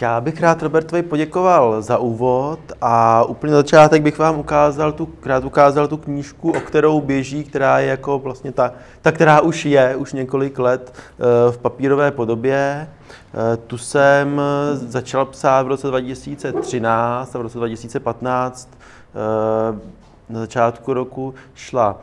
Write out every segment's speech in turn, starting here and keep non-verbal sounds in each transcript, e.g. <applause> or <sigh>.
Já bych rád Robertovi poděkoval za úvod a úplně na začátek bych vám ukázal tu, rád ukázal tu knížku, o kterou běží, která je jako vlastně ta, ta která už je už několik let eh, v papírové podobě. Eh, tu jsem začal psát v roce 2013 a v roce 2015 eh, na začátku roku šla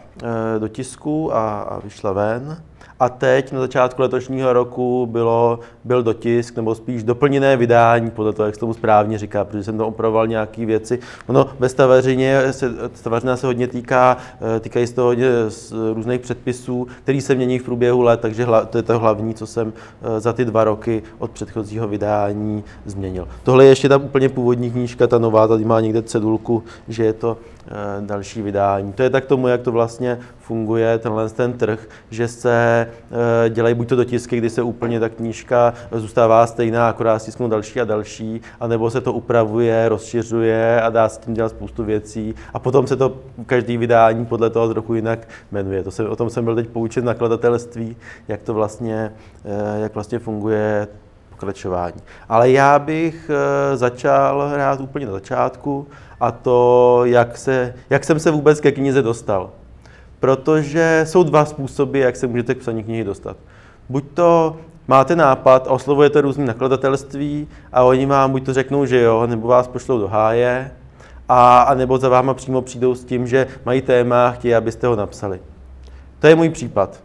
do tisku a, a vyšla ven. A teď na začátku letošního roku bylo, byl dotisk, nebo spíš doplněné vydání, podle toho, jak se tomu správně říká, protože jsem tam opravoval nějaké věci. Ono ve stavařině se, stavařina se hodně týká, eh, týkají se to hodně z různých předpisů, který se mění v průběhu let, takže hla, to je to hlavní, co jsem eh, za ty dva roky od předchozího vydání změnil. Tohle je ještě ta úplně původní knížka, ta nová, tady má někde cedulku, že je to další vydání. To je tak tomu, jak to vlastně funguje tenhle ten trh, že se Eh, dělají buď to dotisky, kdy se úplně ta knížka zůstává stejná, akorát stisknou další a další, anebo se to upravuje, rozšiřuje a dá s tím dělat spoustu věcí a potom se to každý vydání podle toho trochu jinak jmenuje. To se, o tom jsem byl teď poučen nakladatelství, jak to vlastně, eh, jak vlastně funguje pokračování. Ale já bych eh, začal hrát úplně na začátku a to, jak, se, jak jsem se vůbec ke knize dostal protože jsou dva způsoby, jak se můžete k psaní knihy dostat. Buď to máte nápad a oslovujete různý nakladatelství a oni vám buď to řeknou, že jo, nebo vás pošlou do háje, a, a nebo za váma přímo přijdou s tím, že mají téma a chtějí, abyste ho napsali. To je můj případ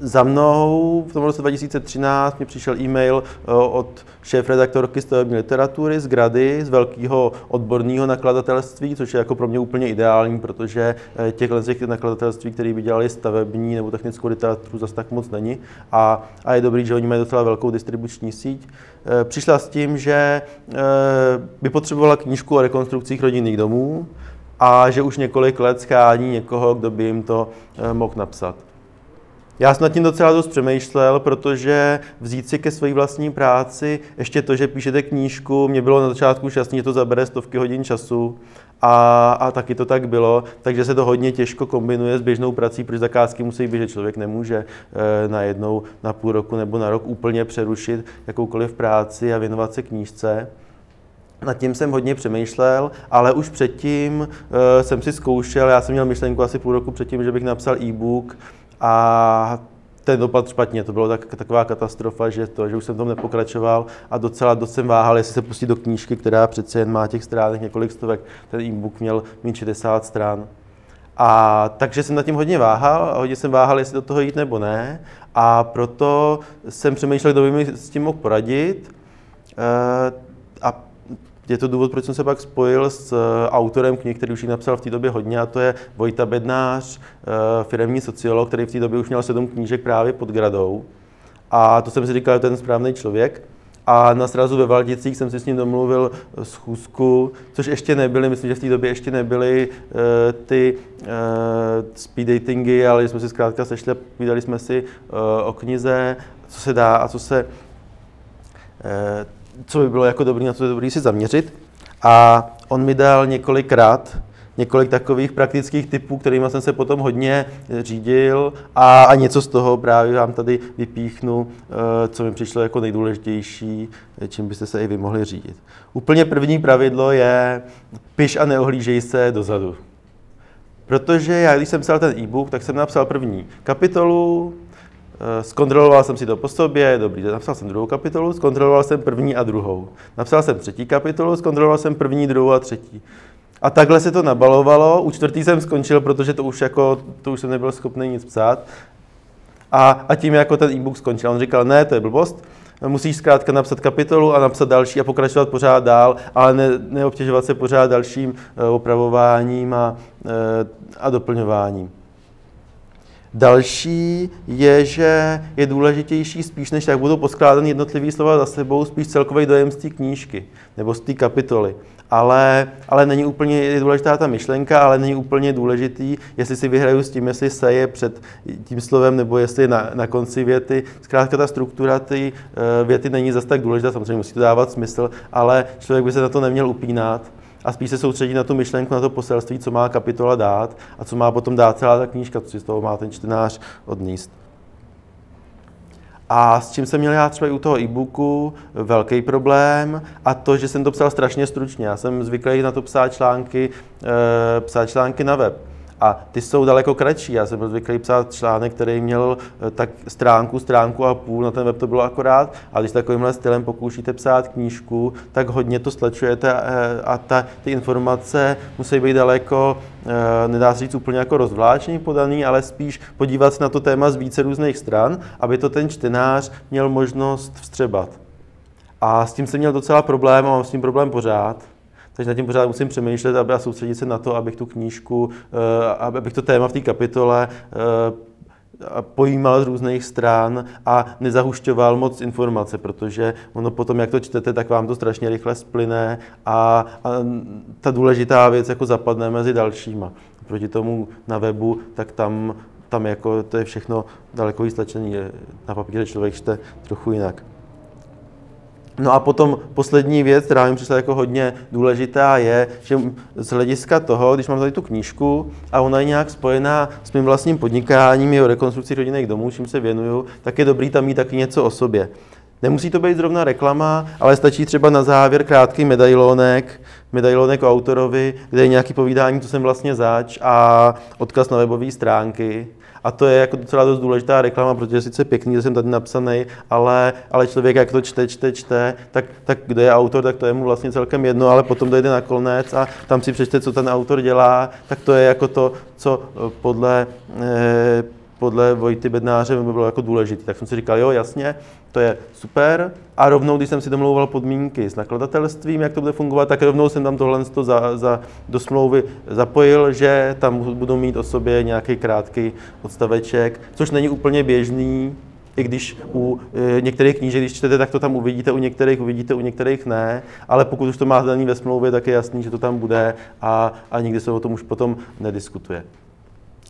za mnou v tom roce 2013 mi přišel e-mail eh, od šéf-redaktorky stavební literatury z Grady, z velkého odborného nakladatelství, což je jako pro mě úplně ideální, protože eh, těch těch nakladatelství, které by dělali stavební nebo technickou literaturu, zase tak moc není. A, a je dobrý, že oni mají docela velkou distribuční síť. Eh, přišla s tím, že by potřebovala knížku o rekonstrukcích rodinných domů a že už několik let schání někoho, kdo by jim to mohl napsat. Já jsem nad tím docela dost přemýšlel, protože vzít si ke své vlastní práci ještě to, že píšete knížku, mě bylo na začátku jasný, že to zabere stovky hodin času a, a taky to tak bylo, takže se to hodně těžko kombinuje s běžnou prací, protože zakázky musí být, že člověk nemůže e, najednou na půl roku nebo na rok úplně přerušit jakoukoliv práci a věnovat se knížce. Nad tím jsem hodně přemýšlel, ale už předtím e, jsem si zkoušel, já jsem měl myšlenku asi půl roku předtím, že bych napsal e-book a ten dopad špatně, to bylo tak, taková katastrofa, že, to, že už jsem tom nepokračoval a docela dost jsem váhal, jestli se pustit do knížky, která přece jen má těch stránek několik stovek. Ten e-book měl mít 60 stran. A takže jsem nad tím hodně váhal a hodně jsem váhal, jestli do toho jít nebo ne. A proto jsem přemýšlel, kdo by mi s tím mohl poradit. E, je to důvod, proč jsem se pak spojil s eh, autorem knih, který už ji napsal v té době hodně, a to je Vojta Bednář, eh, firemní sociolog, který v té době už měl sedm knížek právě pod Gradou. A to jsem si říkal, že to je ten správný člověk. A na srazu ve Valdicích jsem si s ním domluvil schůzku, což ještě nebyly, myslím, že v té době ještě nebyly uh, ty uh, speed datingy, ale jsme si zkrátka sešli a povídali jsme si uh, o knize, co se dá a co se co by bylo jako dobrý, na co je dobrý si zaměřit. A on mi dal několikrát několik takových praktických typů, kterými jsem se potom hodně řídil a, a něco z toho právě vám tady vypíchnu, eh, co mi přišlo jako nejdůležitější, čím byste se i vy mohli řídit. Úplně první pravidlo je piš a neohlížej se dozadu. Protože já, když jsem psal ten e-book, tak jsem napsal první kapitolu, zkontroloval jsem si to po sobě, dobrý, napsal jsem druhou kapitolu, zkontroloval jsem první a druhou. Napsal jsem třetí kapitolu, zkontroloval jsem první, druhou a třetí. A takhle se to nabalovalo, u čtvrtý jsem skončil, protože to už, jako, to už jsem nebyl schopný nic psát. A, a tím jako ten e-book skončil. On říkal, ne, to je blbost, musíš zkrátka napsat kapitolu a napsat další a pokračovat pořád dál, ale ne, neobtěžovat se pořád dalším eh, opravováním a, eh, a doplňováním. Další je, že je důležitější spíš, než jak budou poskládány jednotlivé slova za sebou, spíš celkový dojem z té knížky nebo z té kapitoly. Ale, ale není úplně je důležitá ta myšlenka, ale není úplně důležitý, jestli si vyhraju s tím, jestli se je před tím slovem nebo jestli na, na konci věty. Zkrátka ta struktura ty eh, věty není zase tak důležitá, samozřejmě musí to dávat smysl, ale člověk by se na to neměl upínat a spíš se soustředí na tu myšlenku, na to poselství, co má kapitola dát a co má potom dát celá ta knížka, co si z toho má ten čtenář odníst. A s čím jsem měl já třeba i u toho e-booku velký problém a to, že jsem to psal strašně stručně. Já jsem zvyklý na to psát články, e, psát články na web. A ty jsou daleko kratší. Já jsem byl zvyklý psát článek, který měl eh, tak stránku, stránku a půl, na ten web to bylo akorát. A když takovýmhle stylem pokoušíte psát knížku, tak hodně to stlačujete eh, a ta, ty informace musí být daleko, eh, nedá se říct úplně jako rozvláčně podaný, ale spíš podívat se na to téma z více různých stran, aby to ten čtenář měl možnost vstřebat. A s tím jsem měl docela problém a mám s tím problém pořád. Takže nad tím pořád musím přemýšlet aby a soustředit se na to, abych tu knížku, eh, abych to téma v té kapitole eh, pojímal z různých stran a nezahušťoval moc informace, protože ono potom, jak to čtete, tak vám to strašně rychle splyne a, a ta důležitá věc jako zapadne mezi dalšíma. Proti tomu na webu, tak tam, tam jako to je všechno daleko víc Na papíře člověk čte trochu jinak. No a potom poslední věc, která mi přišla jako hodně důležitá, je, že z hlediska toho, když mám tady tu knížku a ona je nějak spojená s mým vlastním podnikáním, o rekonstrukci rodinných domů, čím se věnuju, tak je dobrý tam mít taky něco o sobě. Nemusí to být zrovna reklama, ale stačí třeba na závěr krátký medailonek, medailonek o autorovi, kde je nějaký povídání, co jsem vlastně zač a odkaz na webové stránky. A to je jako docela dost důležitá reklama, protože je sice pěkný, že jsem tady napsaný, ale, ale člověk, jak to čte, čte, čte, tak, tak kdo je autor, tak to je mu vlastně celkem jedno, ale potom dojde na konec a tam si přečte, co ten autor dělá, tak to je jako to, co podle eh, podle Vojty Bednáře by bylo jako důležité. Tak jsem si říkal, jo, jasně, to je super. A rovnou, když jsem si domlouval podmínky s nakladatelstvím, jak to bude fungovat, tak rovnou jsem tam tohle za, za, do smlouvy zapojil, že tam budu mít o sobě nějaký krátký odstaveček, což není úplně běžný, i když u e, některých knížek, když čtete, tak to tam uvidíte, u některých uvidíte, u některých ne, ale pokud už to máte daný ve smlouvě, tak je jasný, že to tam bude a, a nikdy se o tom už potom nediskutuje.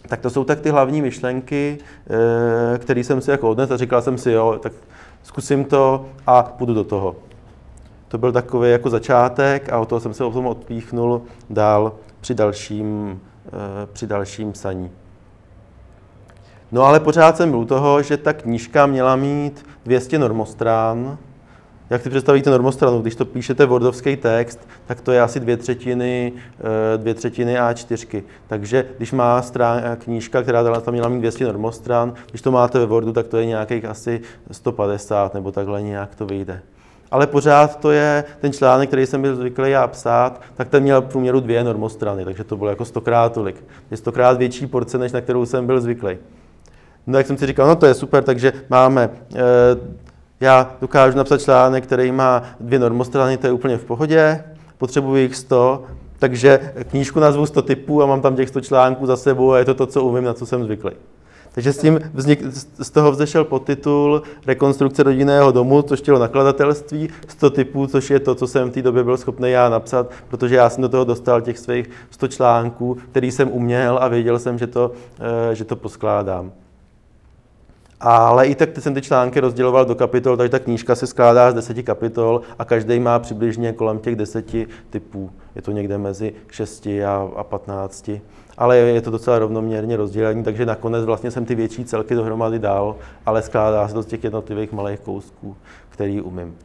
Tak to jsou tak ty hlavní myšlenky, eh, které jsem si jako odnesl a říkal jsem si, jo, tak zkusím to a půjdu do toho. To byl takový jako začátek a od toho jsem se o tom odpíchnul dál při dalším, eh, při dalším psaní. No ale pořád jsem byl u toho, že ta knížka měla mít 200 normostrán, jak si představíte normostranu, když to píšete wordovský text, tak to je asi dvě třetiny, eh, dvě třetiny A4. Takže když má strán, knížka, která tam měla mít 200 normostran, když to máte ve Wordu, tak to je nějakých asi 150 nebo takhle nějak to vyjde. Ale pořád to je ten článek, který jsem byl zvyklý já psát, tak ten měl v průměru dvě normostrany, takže to bylo jako stokrát tolik. Je stokrát větší porce, než na kterou jsem byl zvyklý. No jak jsem si říkal, no to je super, takže máme eh, já dokážu napsat článek, který má dvě normostrany, to je úplně v pohodě, potřebuji jich 100, takže knížku nazvu 100 typů a mám tam těch 100 článků za sebou a je to to, co umím, na co jsem zvyklý. Takže s tím vznik, z toho vzešel podtitul Rekonstrukce rodinného domu, což chtělo nakladatelství, 100 typů, což je to, co jsem v té době byl schopný já napsat, protože já jsem do toho dostal těch svých 100 článků, který jsem uměl a věděl jsem, že to, eh, že to poskládám. Ale i tak jsem ty články rozděloval do kapitol, takže ta knížka se skládá z deseti kapitol a každý má přibližně kolem těch deseti typů. Je to někde mezi 6 a, a 15. Ale je to docela rovnoměrně rozdělení, takže nakonec vlastně jsem ty větší celky dohromady dal, ale skládá se to z těch jednotlivých malých kousků, který umím.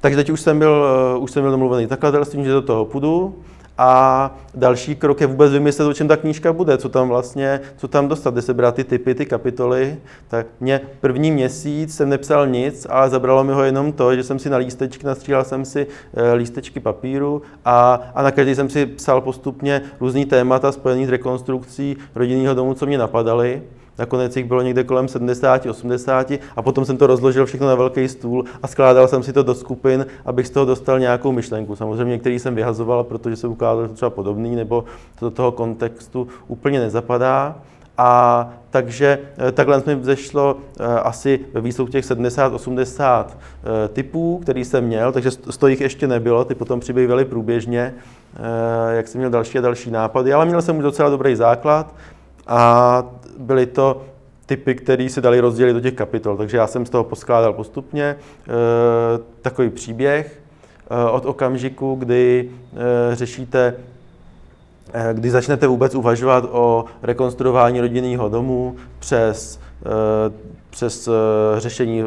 Takže teď už jsem byl, už jsem byl domluvený nakladatelstvím, že do toho půjdu. A další krok je vůbec vymyslet, o čem ta knížka bude, co tam vlastně, co tam dostat, kde se brát ty typy, ty kapitoly. Tak mě první měsíc jsem nepsal nic, ale zabralo mi ho jenom to, že jsem si na lístečky, nastříhal jsem si eh, lístečky papíru a, a na každý jsem si psal postupně různý témata spojený s rekonstrukcí rodinného domu, co mě napadaly. Nakonec jich bylo někde kolem 70, 80 a potom jsem to rozložil všechno na velký stůl a skládal jsem si to do skupin, abych z toho dostal nějakou myšlenku. Samozřejmě některý jsem vyhazoval, protože se ukázalo, že to třeba podobný, nebo to do toho kontextu úplně nezapadá. A takže eh, takhle mi vzešlo eh, asi ve výsledku těch 70-80 eh, typů, který jsem měl, takže z toho jich ještě nebylo, ty potom přibývaly průběžně, jak jsem měl další a další nápady, ale měl jsem už docela dobrý základ a byly to typy, které se dali rozdělit do těch kapitol. Takže já jsem z toho poskládal postupně e, takový příběh e, od okamžiku, kdy e, řešíte, e, kdy začnete vůbec uvažovat o rekonstruování rodinného domu přes přes řešení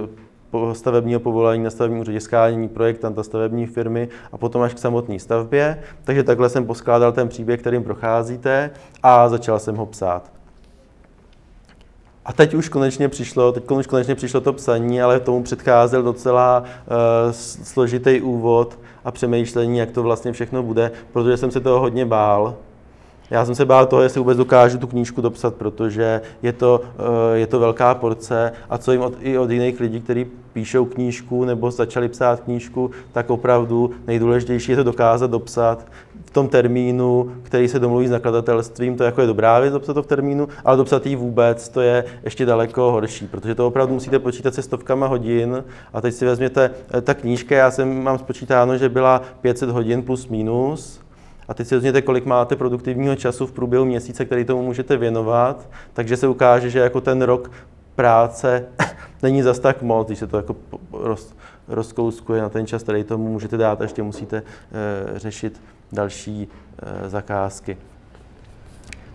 stavebního povolení na stavebním úřadě, skánění projektanta stavební firmy a potom až k samotné stavbě. Takže takhle jsem poskládal ten příběh, kterým procházíte a začal jsem ho psát. A teď už konečně přišlo, teď už konečně přišlo to psaní, ale tomu předcházel docela uh, složitý úvod a přemýšlení, jak to vlastně všechno bude, protože jsem se toho hodně bál. Já jsem se bál toho, jestli vůbec dokážu tu knížku dopsat, protože je to, uh, je to velká porce a co jim od, i od jiných lidí, kteří píšou knížku nebo začali psát knížku, tak opravdu nejdůležitější je to dokázat dopsat tom termínu, který se domluví s nakladatelstvím, to je jako je dobrá věc dopsat to v termínu, ale dopsat ji vůbec, to je ještě daleko horší, protože to opravdu musíte počítat se stovkama hodin. A teď si vezměte, eh, ta knížka, já jsem mám spočítáno, že byla 500 hodin plus minus, a teď si vezměte, kolik máte produktivního času v průběhu měsíce, který tomu můžete věnovat, takže se ukáže, že jako ten rok práce <laughs> není zas tak moc, když se to jako roz, rozkouskuje na ten čas, který tomu můžete dát a ještě musíte e, řešit další e, zakázky.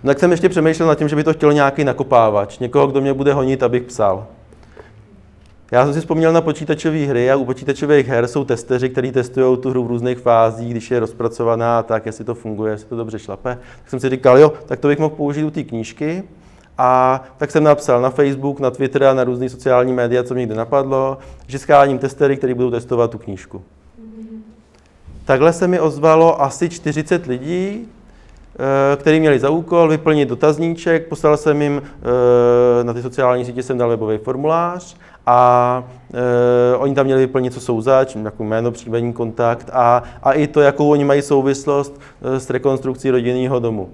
No tak jsem ještě přemýšlel nad tím, že by to chtěl nějaký nakopávač, někoho, kdo mě bude honit, abych psal. Já jsem si vzpomněl na počítačové hry a u počítačových her jsou testeři, kteří testují tu hru v různých fázích, když je rozpracovaná, tak jestli to funguje, jestli to dobře šlape. Tak jsem si říkal, jo, tak to bych mohl použít u té knížky. A tak jsem napsal na Facebook, na Twitter a na různé sociální média, co mě někde napadlo, že scháním testery, kteří budou testovat tu knížku. Takhle se mi ozvalo asi 40 lidí, eh, kteří měli za úkol vyplnit dotazníček, poslal jsem jim, eh, na ty sociální sítě jsem dal webový formulář a e, oni tam měli vyplnit, co jsou zač, jako jméno, příjmení, kontakt a, a i to, jakou oni mají souvislost s rekonstrukcí rodinného domu.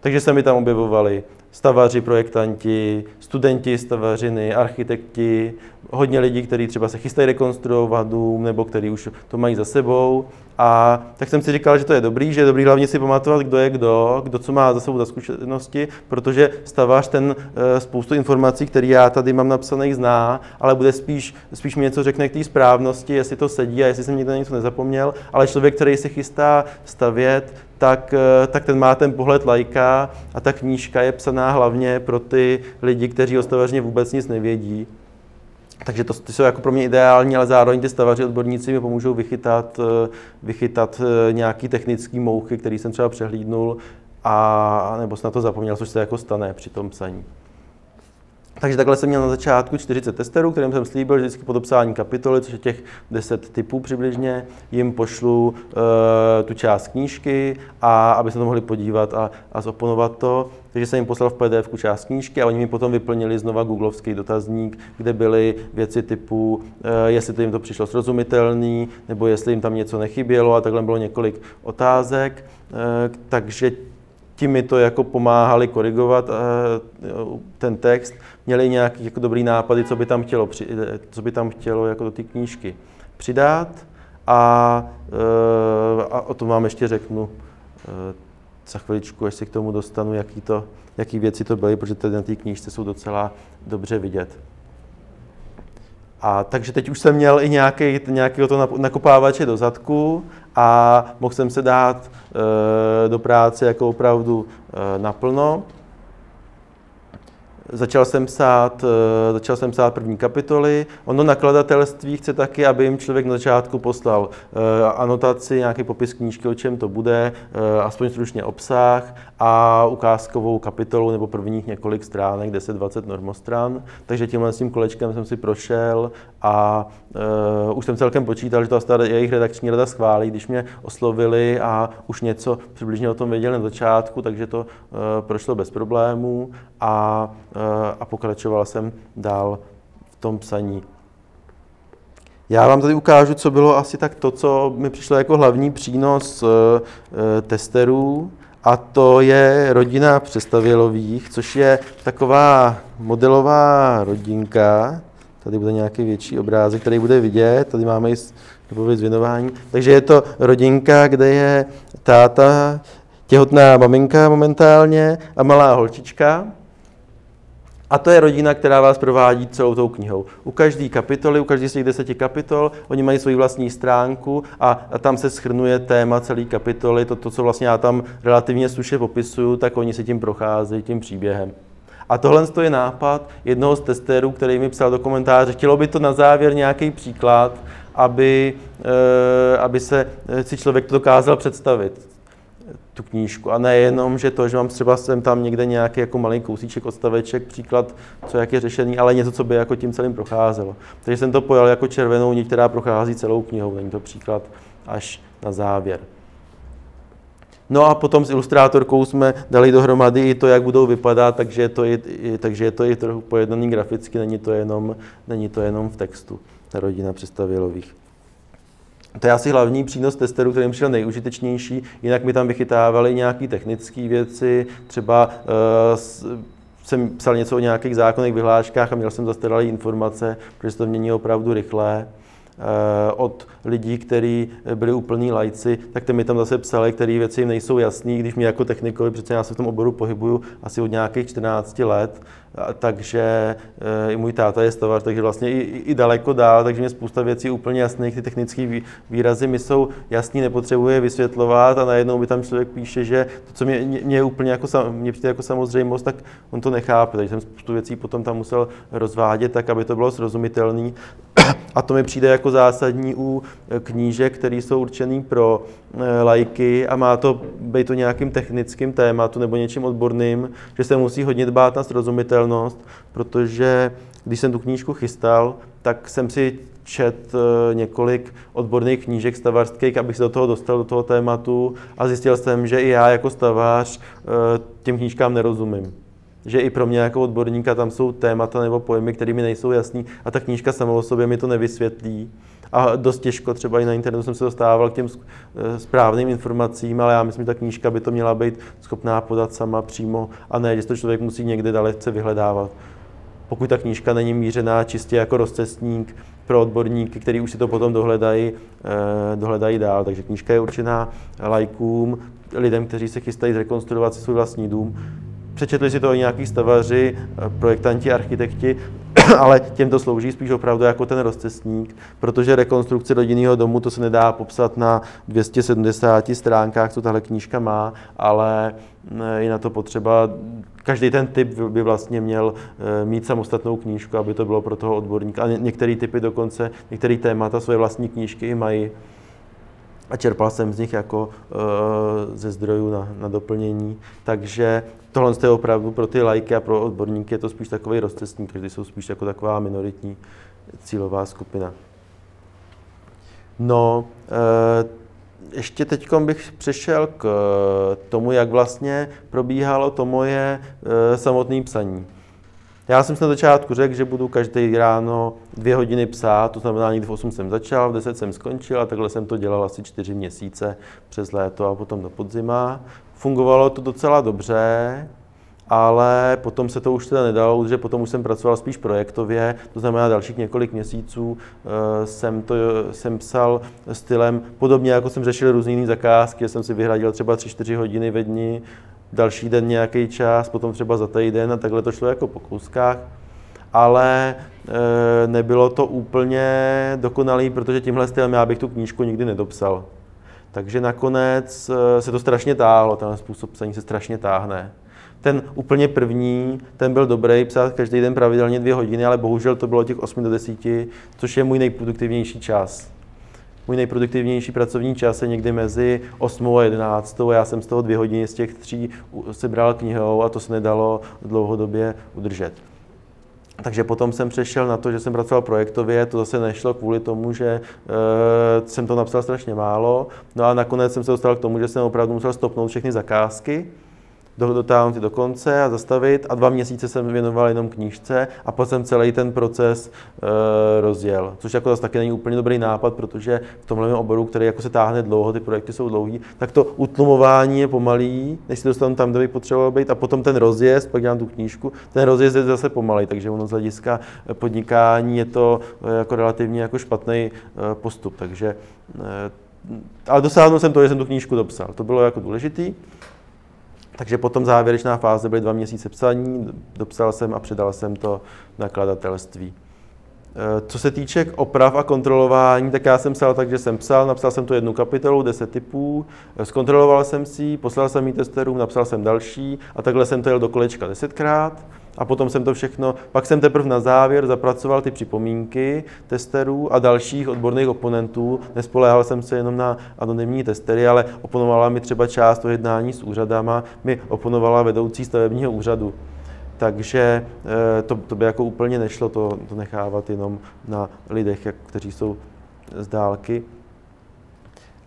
Takže se mi tam objevovali stavaři, projektanti, studenti stavařiny, architekti, hodně lidí, kteří třeba se chystají rekonstruovat dům nebo kteří už to mají za sebou. A tak jsem si říkal, že to je dobrý, že je dobrý hlavně si pamatovat, kdo je kdo, kdo co má za sebou za zkušenosti, protože stavař ten e, spoustu informací, které já tady mám napsaných, zná, ale bude spíš, spíš mi něco řekne k té správnosti, jestli to sedí a jestli jsem někde něco nezapomněl. Ale člověk, který se chystá stavět, tak, e, tak ten má ten pohled lajka a ta knížka je psaná hlavně pro ty lidi, kteří o stavařině vůbec nic nevědí. Takže to, to jsou jako pro mě ideální, ale zároveň ty stavaři odborníci mi pomůžou vychytat, eh, vychytat eh, nějaký technický mouchy, který jsem třeba přehlídnul, a, nebo jsem na to zapomněl, což se jako stane při tom psaní. Takže takhle jsem měl na začátku 40 testerů, kterým jsem slíbil, že vždycky po dopsání kapitoly, což je těch 10 typů přibližně, jim pošlu uh, tu část knížky, a aby se to mohli podívat a, a zoponovat to. Takže jsem jim poslal v PDF část knížky a oni mi potom vyplnili znova googlovský dotazník, kde byly věci typu, uh, jestli to jim to přišlo srozumitelný, nebo jestli jim tam něco nechybělo a takhle bylo několik otázek. Uh, takže ti mi to jako pomáhali korigovat ten text měli nějaký jako dobrý nápady, co by tam chtělo, co by tam chtělo jako do té knížky přidat. A, eh, a o tom vám ještě řeknu eh, za chviličku, až se k tomu dostanu, jaký, to, jaký věci to byly, protože tady na té knížce jsou docela dobře vidět. A takže teď už jsem měl i nějaký, nějakého to nakopávače do zadku a mohl jsem se dát e, do práce jako opravdu e, naplno. Začal jsem, psát, eh, začal jsem psát první kapitoly. Ono nakladatelství chce taky, aby jim člověk na začátku poslal eh, anotaci, nějaký popis knížky, o čem to bude, eh, aspoň stručně obsah a ukázkovou kapitolu nebo prvních několik stránek, 10-20 normostran. Takže tímhle s tím kolečkem jsem si prošel a uh, už jsem celkem počítal, že to asi jejich redakční rada schválí, když mě oslovili a už něco přibližně o tom věděli na začátku, takže to uh, prošlo bez problémů a, uh, a pokračoval jsem dál v tom psaní. Já vám tady ukážu, co bylo asi tak to, co mi přišlo jako hlavní přínos uh, testerů, a to je rodina Přestavělových, což je taková modelová rodinka, Tady bude nějaký větší obrázek, který bude vidět. Tady máme i dobověc věnování. Takže je to rodinka, kde je táta, těhotná maminka momentálně a malá holčička. A to je rodina, která vás provádí celou tou knihou. U každé kapitoly, u každé z těch deseti kapitol, oni mají svoji vlastní stránku a, a tam se schrnuje téma celé kapitoly. To, to, co vlastně já tam relativně sluše popisuju, tak oni si tím procházejí, tím příběhem. A tohle je nápad jednoho z testérů, který mi psal do komentáře, chtělo by to na závěr nějaký příklad, aby, eh, aby se si člověk to dokázal představit tu knížku. A nejenom, že to, že mám třeba sem tam někde nějaký jako malý kousíček, odstaveček, příklad, co jak je řešený, ale něco, co by jako tím celým procházelo. Takže jsem to pojal jako červenou nit, která prochází celou knihou. Není to příklad až na závěr. No a potom s ilustrátorkou jsme dali dohromady i to, jak budou vypadat, takže je to i, takže je to i trochu pojednaný graficky, není to jenom, není to jenom v textu, ta rodina představilových. To je asi hlavní přínos testerů, který mi přišel nejužitečnější, jinak mi tam vychytávali nějaké technické věci, třeba uh, jsem psal něco o nějakých zákonných vyhláškách a měl jsem zastaralé informace, protože to mění opravdu rychle. Eh, od lidí, kteří byli úplní lajci, tak ty mi tam zase psali, které věci jim nejsou jasné, když mě jako technikovi, přece já se v tom oboru pohybuju asi od nějakých 14 let, takže eh, i můj táta je stavař, takže vlastně i, i daleko dál, takže mě spousta věcí úplně jasných, ty technické výrazy mi jsou jasný, nepotřebuje vysvětlovat a najednou mi tam člověk píše, že to, co mě, mě je úplně jako, mě přijde jako samozřejmost, tak on to nechápe, takže jsem spoustu věcí potom tam musel rozvádět tak, aby to bylo srozumitelné. A to mi přijde jako zásadní u eh, knížek, které jsou určený pro eh, lajky a má to být to nějakým technickým tématu nebo něčím odborným, že se musí hodně dbát na srozumitelnost, protože když jsem tu knížku chystal, tak jsem si čet eh, několik odborných knížek stavařských, abych se do toho dostal, do toho tématu a zjistil jsem, že i já jako stavař těm knížkám nerozumím že i pro mě jako odborníka tam jsou témata nebo pojmy, které mi nejsou jasný a ta knížka sama o sobě mi to nevysvětlí. A dost těžko třeba i na internetu jsem se dostával k těm eh, správným informacím, ale já myslím, že ta knížka by to měla být schopná podat sama přímo a ne, že to člověk musí někde dalece vyhledávat. Pokud ta knížka není mířená čistě jako rozcestník pro odborníky, který už si to potom dohledají, eh, dohledají dál. Takže knížka je určená lajkům, lidem, kteří se chystají zrekonstruovat si svůj vlastní dům, Přečetli si to i nějaký stavaři, eh, projektanti, architekti, <clears throat> ale těm to slouží spíš opravdu jako ten rozcestník, protože rekonstrukce rodinného domu to se nedá popsat na 270 stránkách, co tahle knížka má, ale je na to potřeba, každý ten typ by vlastně měl eh, mít samostatnou knížku, aby to bylo pro toho odborníka. A některé typy dokonce, některé témata svoje vlastní knížky i mají a čerpal jsem z nich jako uh, ze zdrojů na, na doplnění. Takže tohle je opravdu pro ty lajky a pro odborníky je to spíš takový rozcestník, protože jsou spíš jako taková minoritní cílová skupina. No, uh, ještě teď bych přešel k tomu, jak vlastně probíhalo to moje uh, samotné psaní. Já jsem si na začátku řekl, že budu každý ráno dvě hodiny psát, to znamená někdy v 8 jsem začal, v 10 jsem skončil a takhle jsem to dělal asi čtyři měsíce přes léto a potom do podzima. Fungovalo to docela dobře, ale potom se to už teda nedalo, protože potom už jsem pracoval spíš projektově, to znamená dalších několik měsíců eh, jsem, to, jsem psal stylem, podobně jako jsem řešil různé zakázky, jsem si vyhradil třeba 3-4 hodiny ve dni, další den nějaký čas, potom třeba za týden a takhle to šlo jako po kouskách. Ale e, nebylo to úplně dokonalý, protože tímhle stylem já bych tu knížku nikdy nedopsal. Takže nakonec e, se to strašně táhlo, ten způsob psaní se strašně táhne. Ten úplně první, ten byl dobrý, psát každý den pravidelně dvě hodiny, ale bohužel to bylo těch 8 do 10, což je můj nejproduktivnější čas. Můj nejproduktivnější pracovní čas je někdy mezi 8 a 11. Já jsem z toho dvě hodiny z těch tří sebral knihou a to se nedalo dlouhodobě udržet. Takže potom jsem přešel na to, že jsem pracoval projektově, to zase nešlo kvůli tomu, že e, jsem to napsal strašně málo. No a nakonec jsem se dostal k tomu, že jsem opravdu musel stopnout všechny zakázky, dotáhnout do konce a zastavit a dva měsíce jsem věnoval jenom knížce a pak jsem celý ten proces e, rozjel. Což jako zase taky není úplně dobrý nápad, protože v tomhle oboru, který jako se táhne dlouho, ty projekty jsou dlouhý, tak to utlumování je pomalý, než si dostanu tam, kde bych potřeboval být a potom ten rozjezd, pak dělám tu knížku, ten rozjezd je zase pomalý, takže ono z hlediska podnikání je to e, jako relativně jako špatný postup, takže e, ale dosáhnul jsem to, že jsem tu knížku dopsal. To bylo jako důležitý. Takže potom závěrečná fáze byly dva měsíce psaní, dopsal jsem a předal jsem to nakladatelství. Eh, co se týče oprav a kontrolování, tak já jsem psal tak, že jsem psal, napsal jsem tu jednu kapitolu, deset typů, eh, zkontroloval jsem si, poslal jsem ji testerům, napsal jsem další a takhle jsem to jel do kolečka desetkrát. A potom jsem to všechno, pak jsem teprve na závěr zapracoval ty připomínky testerů a dalších odborných oponentů. Nespoléhal jsem se jenom na anonymní testery, ale oponovala mi třeba část toho jednání s úřadama, mi oponovala vedoucí stavebního úřadu. Takže eh, to, to by jako úplně nešlo to, to nechávat jenom na lidech, jak, kteří jsou z dálky.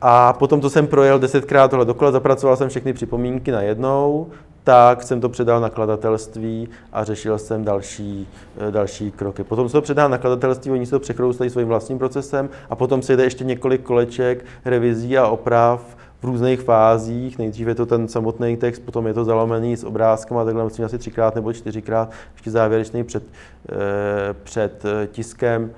A potom, to jsem projel desetkrát tohle dokola, zapracoval jsem všechny připomínky na jednou, tak jsem to předal nakladatelství a řešil jsem další, eh, další kroky. Potom se to předá nakladatelství, oni se to překroustají svým vlastním procesem a potom se jde ještě několik koleček revizí a oprav v různých fázích. Nejdřív je to ten samotný text, potom je to zalomený s obrázkem a takhle myslím asi třikrát nebo čtyřikrát, ještě závěrečný před, eh, před eh, tiskem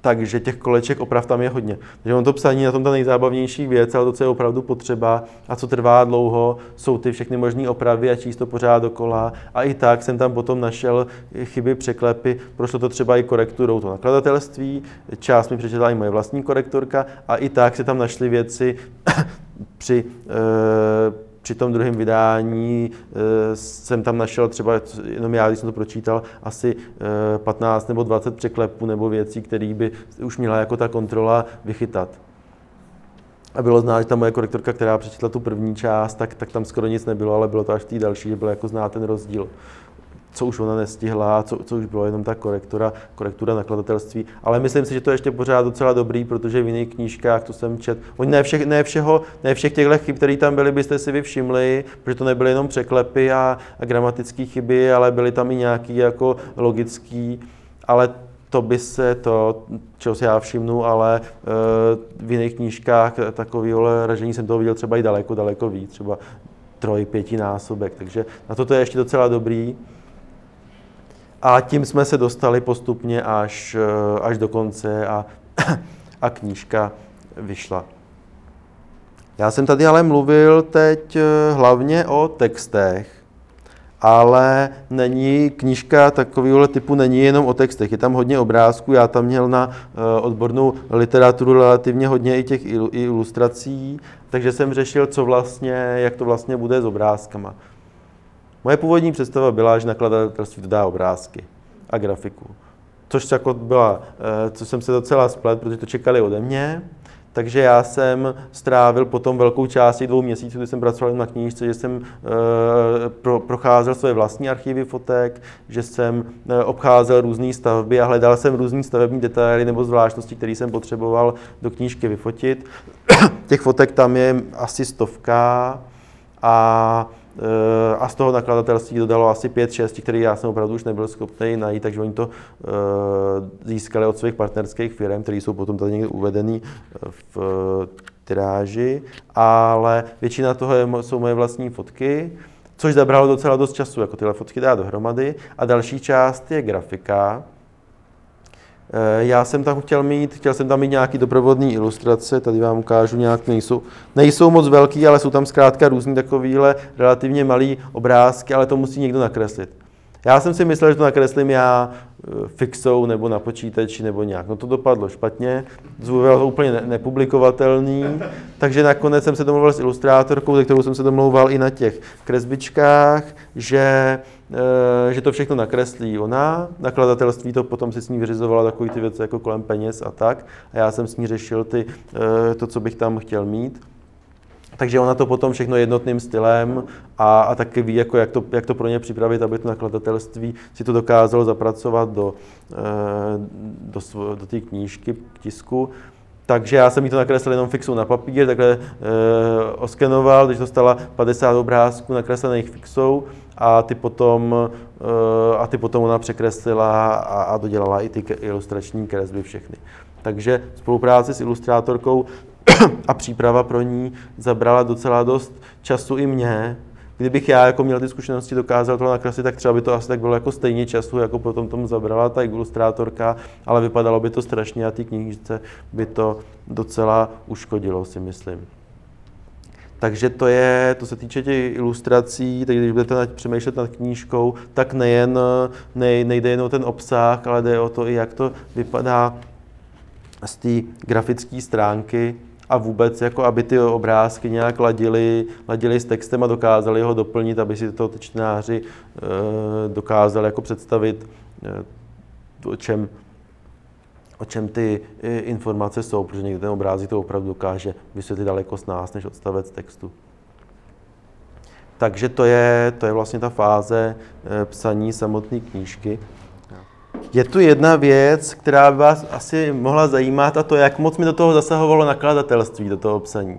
takže těch koleček oprav tam je hodně. Takže on to psaní na tom ta nejzábavnější věc, ale to, co je opravdu potřeba a co trvá dlouho, jsou ty všechny možné opravy a číst to pořád dokola. A i tak jsem tam potom našel chyby, překlepy, prošlo to třeba i korekturou to nakladatelství, část mi přečetla i moje vlastní korektorka a i tak se tam našly věci <coughs> při e, při tom druhém vydání e, jsem tam našel třeba, jenom já, když jsem to pročítal, asi e, 15 nebo 20 překlepů nebo věcí, které by už měla jako ta kontrola vychytat. A bylo znát, že ta moje korektorka, která přečetla tu první část, tak, tak tam skoro nic nebylo, ale bylo to až v té další, že bylo jako znát ten rozdíl co už ona nestihla, co, co už bylo jenom ta korektura, korektura nakladatelství. Ale myslím si, že to je ještě pořád docela dobrý, protože v jiných knížkách, to jsem čet, oni ne, všech, ne, všeho, ne všech těchto chyb, které tam byly, byste si vy všimli, protože to nebyly jenom překlepy a, a gramatické chyby, ale byly tam i nějaký jako logický, ale to by se to, čeho si já všimnu, ale e, v jiných knížkách takového ražení jsem toho viděl třeba i daleko, daleko víc, třeba troj, pětinásobek, takže na to to je ještě docela dobrý. A tím jsme se dostali postupně až, eh, až do konce a, <coughs> a knížka vyšla. Já jsem tady ale mluvil teď eh, hlavně o textech, ale není knížka takového typu není jenom o textech, je tam hodně obrázků, já tam měl na eh, odbornou literaturu relativně hodně i těch ilustrací, takže jsem řešil, co vlastně, jak to vlastně bude s obrázkama. Moje původní představa byla, že nakladatelství dodá obrázky a grafiku. Což jako byla, eh, co jsem se docela splet, protože to čekali ode mě. Takže já jsem strávil potom velkou část dvou měsíců, kdy jsem pracoval na knížce, že jsem e, pro, procházel své vlastní archivy fotek, že jsem e, obcházel různé stavby a hledal jsem různé stavební detaily nebo zvláštnosti, které jsem potřeboval do knížky vyfotit. <clears throat> Těch fotek tam je asi stovka a Eh, a z toho nakladatelství dodalo asi 5-6, který já jsem opravdu už nebyl schopný najít, takže oni to eh, získali od svých partnerských firm, které jsou potom tady někde uvedený eh, v tiráži, ale většina toho jsou moje vlastní fotky, což zabralo docela dost času, jako tyhle fotky dát dohromady. A další část je grafika, Eh, já jsem tam chtěl mít, chtěl jsem tam mít nějaký doprovodný ilustrace, tady vám ukážu nějak, nejsou, nejsou moc velký, ale jsou tam zkrátka různý takovýhle relativně malý obrázky, ale to musí někdo nakreslit. Já jsem si myslel, že to nakreslím já eh, fixou nebo na počítači nebo nějak. No to dopadlo špatně, bylo to úplně nepublikovatelný, takže nakonec jsem se domluvil s ilustrátorkou, se kterou jsem se domlouval i na těch kresbičkách, že, eh, že to všechno nakreslí ona. Nakladatelství to potom si s ní vyřizovalo takové ty věci jako kolem peněz a tak. A já jsem s ní řešil ty, eh, to, co bych tam chtěl mít. Takže ona to potom všechno jednotným stylem a, a taky ví, jako jak, to, jak to pro ně připravit, aby to nakladatelství si to dokázalo zapracovat do, eh, do, do té knížky k tisku. Takže já jsem jí to nakreslil jenom fixou na papír, takhle e, oskenoval, když dostala 50 obrázků nakreslených fixou a ty potom, e, a ty potom ona překreslila a, a dodělala i ty ilustrační kresby všechny. Takže spolupráce s ilustrátorkou <coughs> a příprava pro ní zabrala docela dost času i mě. Kdybych já jako měl ty zkušenosti, dokázal to nakreslit, tak třeba by to asi tak bylo jako stejně času, jako potom tomu zabrala ta ilustrátorka, ale vypadalo by to strašně a ty knižce by to docela uškodilo, si myslím. Takže to je, to se týče těch ilustrací, takže když budete přemýšlet nad knížkou, tak nejen, ne, nejde jen o ten obsah, ale jde o to i, jak to vypadá z té grafické stránky a vůbec, jako aby ty obrázky nějak ladily, ladily s textem a dokázali ho doplnit, aby si to čtenáři dokázali jako představit, o čem, o čem ty informace jsou, protože někdy ten obrázek to opravdu dokáže vysvětlit daleko s nás než odstavec textu. Takže to je, to je vlastně ta fáze eh, psaní samotné knížky. Je tu jedna věc, která by vás asi mohla zajímat, a to jak moc mi do toho zasahovalo nakladatelství, do toho psaní.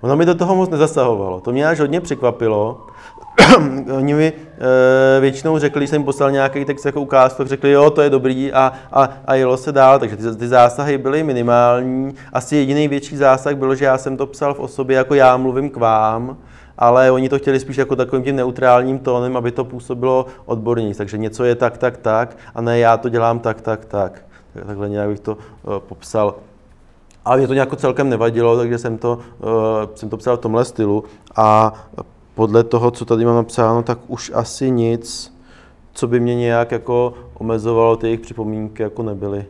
Ono mi do toho moc nezasahovalo. To mě až hodně překvapilo. <clears throat> Oni mi e, většinou řekli, když jsem poslal nějaký text jako ukázku, tak řekli, jo, to je dobrý a, a, a jelo se dál, takže ty, ty zásahy byly minimální. Asi jediný větší zásah bylo, že já jsem to psal v osobě, jako já mluvím k vám, ale oni to chtěli spíš jako takovým tím neutrálním tónem, aby to působilo odborně. Takže něco je tak, tak, tak, a ne já to dělám tak, tak, tak. Takhle nějak bych to uh, popsal. Ale mě to nějak celkem nevadilo, takže jsem to, uh, jsem to psal v tomhle stylu. A podle toho, co tady mám napsáno, tak už asi nic, co by mě nějak jako omezovalo, ty jejich připomínky jako nebyly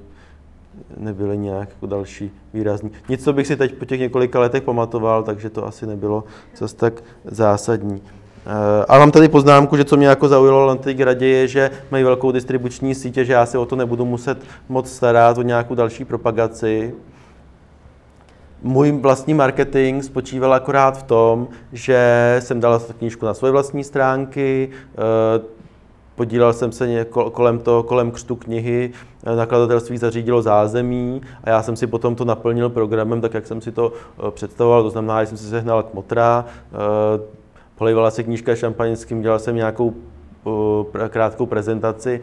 nebyly nějak jako další výrazní. Nic, co bych si teď po těch několika letech pamatoval, takže to asi nebylo zase tak zásadní. Eh, a mám tady poznámku, že co mě jako zaujalo na té gradě je, že mají velkou distribuční sítě, že já se o to nebudu muset moc starat, o nějakou další propagaci. Můj vlastní marketing spočíval akorát v tom, že jsem dal knížku na svoje vlastní stránky, eh, Podílel jsem se kolem, to, kolem křtu knihy, eh, nakladatelství zařídilo zázemí a já jsem si potom to naplnil programem, tak jak jsem si to eh, představoval, to znamená, že jsem si sehnal kmotra, eh, polivala se knížka šampaňským, dělal jsem nějakou krátkou prezentaci,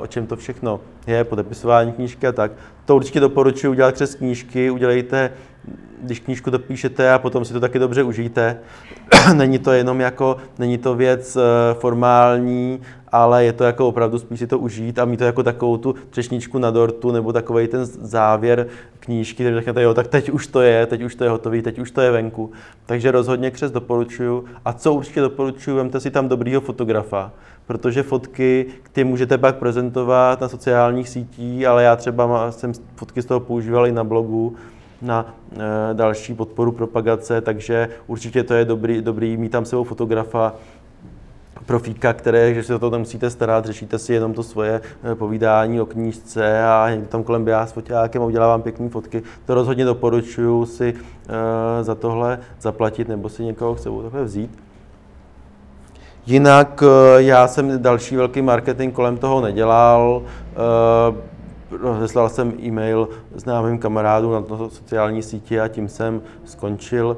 o čem to všechno je, podepisování knížky a tak. To určitě doporučuji udělat přes knížky, udělejte, když knížku dopíšete a potom si to taky dobře užijte. <clears throat> není to jenom jako, není to věc formální, ale je to jako opravdu spíš si to užít a mít to jako takovou tu třešničku na dortu nebo takový ten závěr knížky, takže řeknete, jo, tak teď už to je, teď už to je hotový, teď už to je venku. Takže rozhodně křes doporučuju. A co určitě doporučuju, vemte si tam dobrýho fotografa, protože fotky, ty můžete pak prezentovat na sociálních sítích, ale já třeba jsem fotky z toho používal i na blogu, na e, další podporu propagace, takže určitě to je dobrý, dobrý mít tam sebou fotografa, profíka, které, že se to tam musíte starat, řešíte si jenom to svoje eh, povídání o knížce a tam kolem běhá s foťákem a udělá vám pěkné fotky. To rozhodně doporučuji si uh, za tohle zaplatit nebo si někoho k sebou takhle vzít. Jinak uh, já jsem další velký marketing kolem toho nedělal. Rozeslal jsem e-mail známým kamarádům na sociální sítě a tím jsem skončil.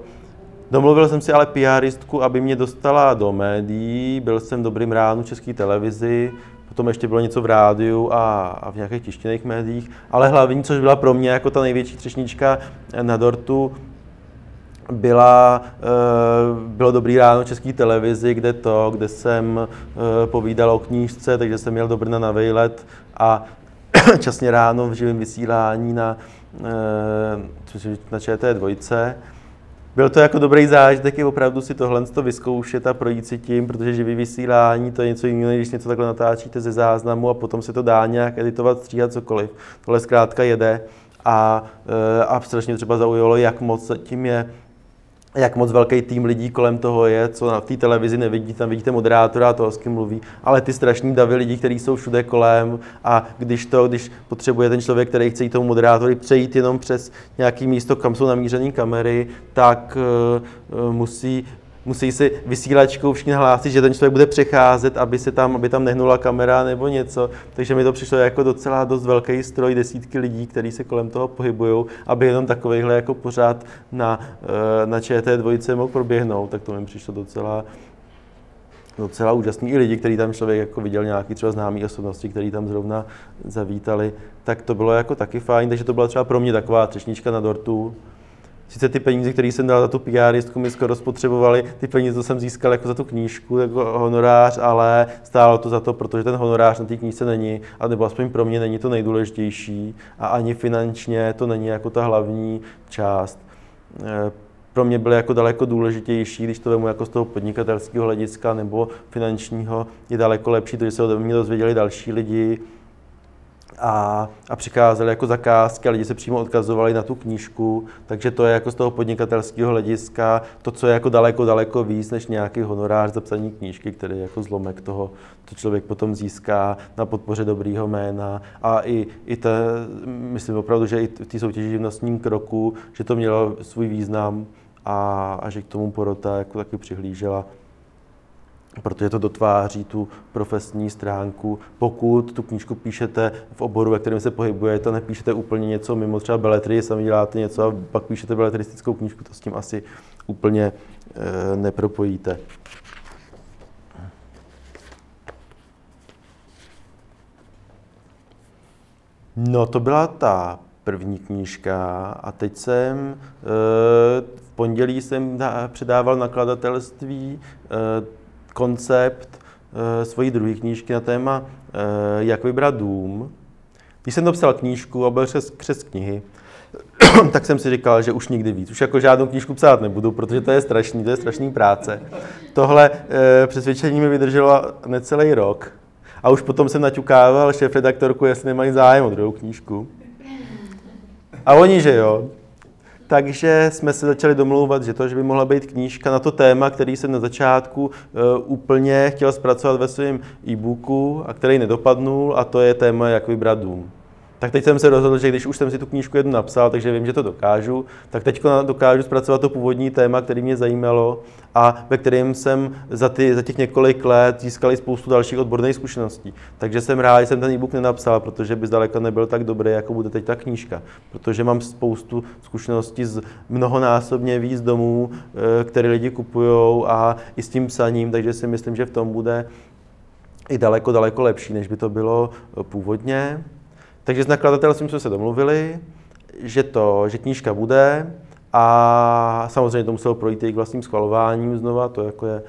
Domluvil jsem si ale PRistku, aby mě dostala do médií, byl jsem dobrým ránu české televizi, potom ještě bylo něco v rádiu a, a v nějakých tištěných médiích, ale hlavní, což byla pro mě jako ta největší třešnička na dortu, byla, eh, bylo dobrý ráno české televizi, kde to, kde jsem eh, povídal o knížce, takže jsem měl do Brna na vejlet a <clears throat> časně ráno v živém vysílání na, eh, na ČT2. Byl to jako dobrý zážitek, je opravdu si tohle to vyzkoušet a projít si tím, protože živý vysílání to je něco jiného, když něco takhle natáčíte ze záznamu a potom se to dá nějak editovat, stříhat cokoliv. Tohle zkrátka jede a, eh, a strašně třeba zaujalo, jak moc tím je jak moc velký tým lidí kolem toho je, co na té televizi nevidí, tam vidíte moderátora a toho, s kým mluví, ale ty strašní davy lidí, kteří jsou všude kolem a když to, když potřebuje ten člověk, který chce jít tomu moderátorovi přejít jenom přes nějaký místo, kam jsou namířené kamery, tak uh, musí musí si vysílačkou všichni hlásit, že ten člověk bude přecházet, aby se tam, aby tam nehnula kamera nebo něco. Takže mi to přišlo jako docela dost velký stroj, desítky lidí, kteří se kolem toho pohybují, aby jenom takovýhle jako pořád na, eh, na ČT2 mohl proběhnout, tak to mi přišlo docela, docela úžasný. I lidi, kteří tam člověk jako viděl nějaký třeba známý osobnosti, kteří tam zrovna zavítali, tak to bylo jako taky fajn, takže to byla třeba pro mě taková třešnička na dortu, sice ty peníze, které jsem dal za tu PRistku, mi skoro spotřebovali, ty peníze, co jsem získal jako za tu knížku, jako honorář, ale stálo to za to, protože ten honorář na té knížce není, a nebo aspoň pro mě není to nejdůležitější a ani finančně to není jako ta hlavní část. Eh, pro mě byly jako daleko důležitější, když to vemu jako z toho podnikatelského hlediska nebo finančního, je daleko lepší, protože se ode mě dozvěděli další lidi, a, a přicházely jako zakázky a lidi se přímo odkazovali na tu knížku, takže to je jako z toho podnikatelského hlediska to, co je jako daleko, daleko víc než nějaký honorář za psaní knížky, který je jako zlomek toho, co člověk potom získá na podpoře dobrýho jména. A i, i te, myslím opravdu, že i v té soutěži živnostním kroku, že to mělo svůj význam a, a že k tomu porota jako taky přihlížela protože to dotváří tu profesní stránku. Pokud tu knížku píšete v oboru, ve kterém se pohybujete, nepíšete úplně něco mimo třeba beletry, sami děláte něco a pak píšete beletristickou knížku, to s tím asi úplně e, nepropojíte. No, to byla ta první knížka a teď jsem e, v pondělí jsem předával nakladatelství e, koncept uh, svojí druhé knížky na téma, uh, jak vybrat dům. Když jsem dopsal knížku a byl přes, přes knihy, <clears throat> tak jsem si říkal, že už nikdy víc. Už jako žádnou knížku psát nebudu, protože to je strašný, to je strašný práce. Tohle e, přesvědčení mi vydrželo necelý rok. A už potom jsem naťukával šéf redaktorku, jestli nemají zájem o druhou knížku. A oni, že jo. Takže jsme se začali domlouvat, že to, že by mohla být knížka na to téma, který jsem na začátku uh, úplně chtěl zpracovat ve svém e-booku a který nedopadnul, a to je téma, jak vybrat dům. Tak teď jsem se rozhodl, že když už jsem si tu knížku jednu napsal, takže vím, že to dokážu, tak teď dokážu zpracovat to původní téma, který mě zajímalo a ve kterém jsem za, ty, za těch několik let získal spoustu dalších odborných zkušeností. Takže jsem rád, že jsem ten e-book nenapsal, protože by zdaleka nebyl tak dobrý, jako bude teď ta knížka. Protože mám spoustu zkušeností z mnohonásobně víc domů, eh, které lidi kupují a i s tím psaním, takže si myslím, že v tom bude i daleko, daleko lepší, než by to bylo původně. Takže s nakladatelstvím jsme se domluvili, že to, že knížka bude a samozřejmě to muselo projít i vlastním schvalováním znova, to, jako je,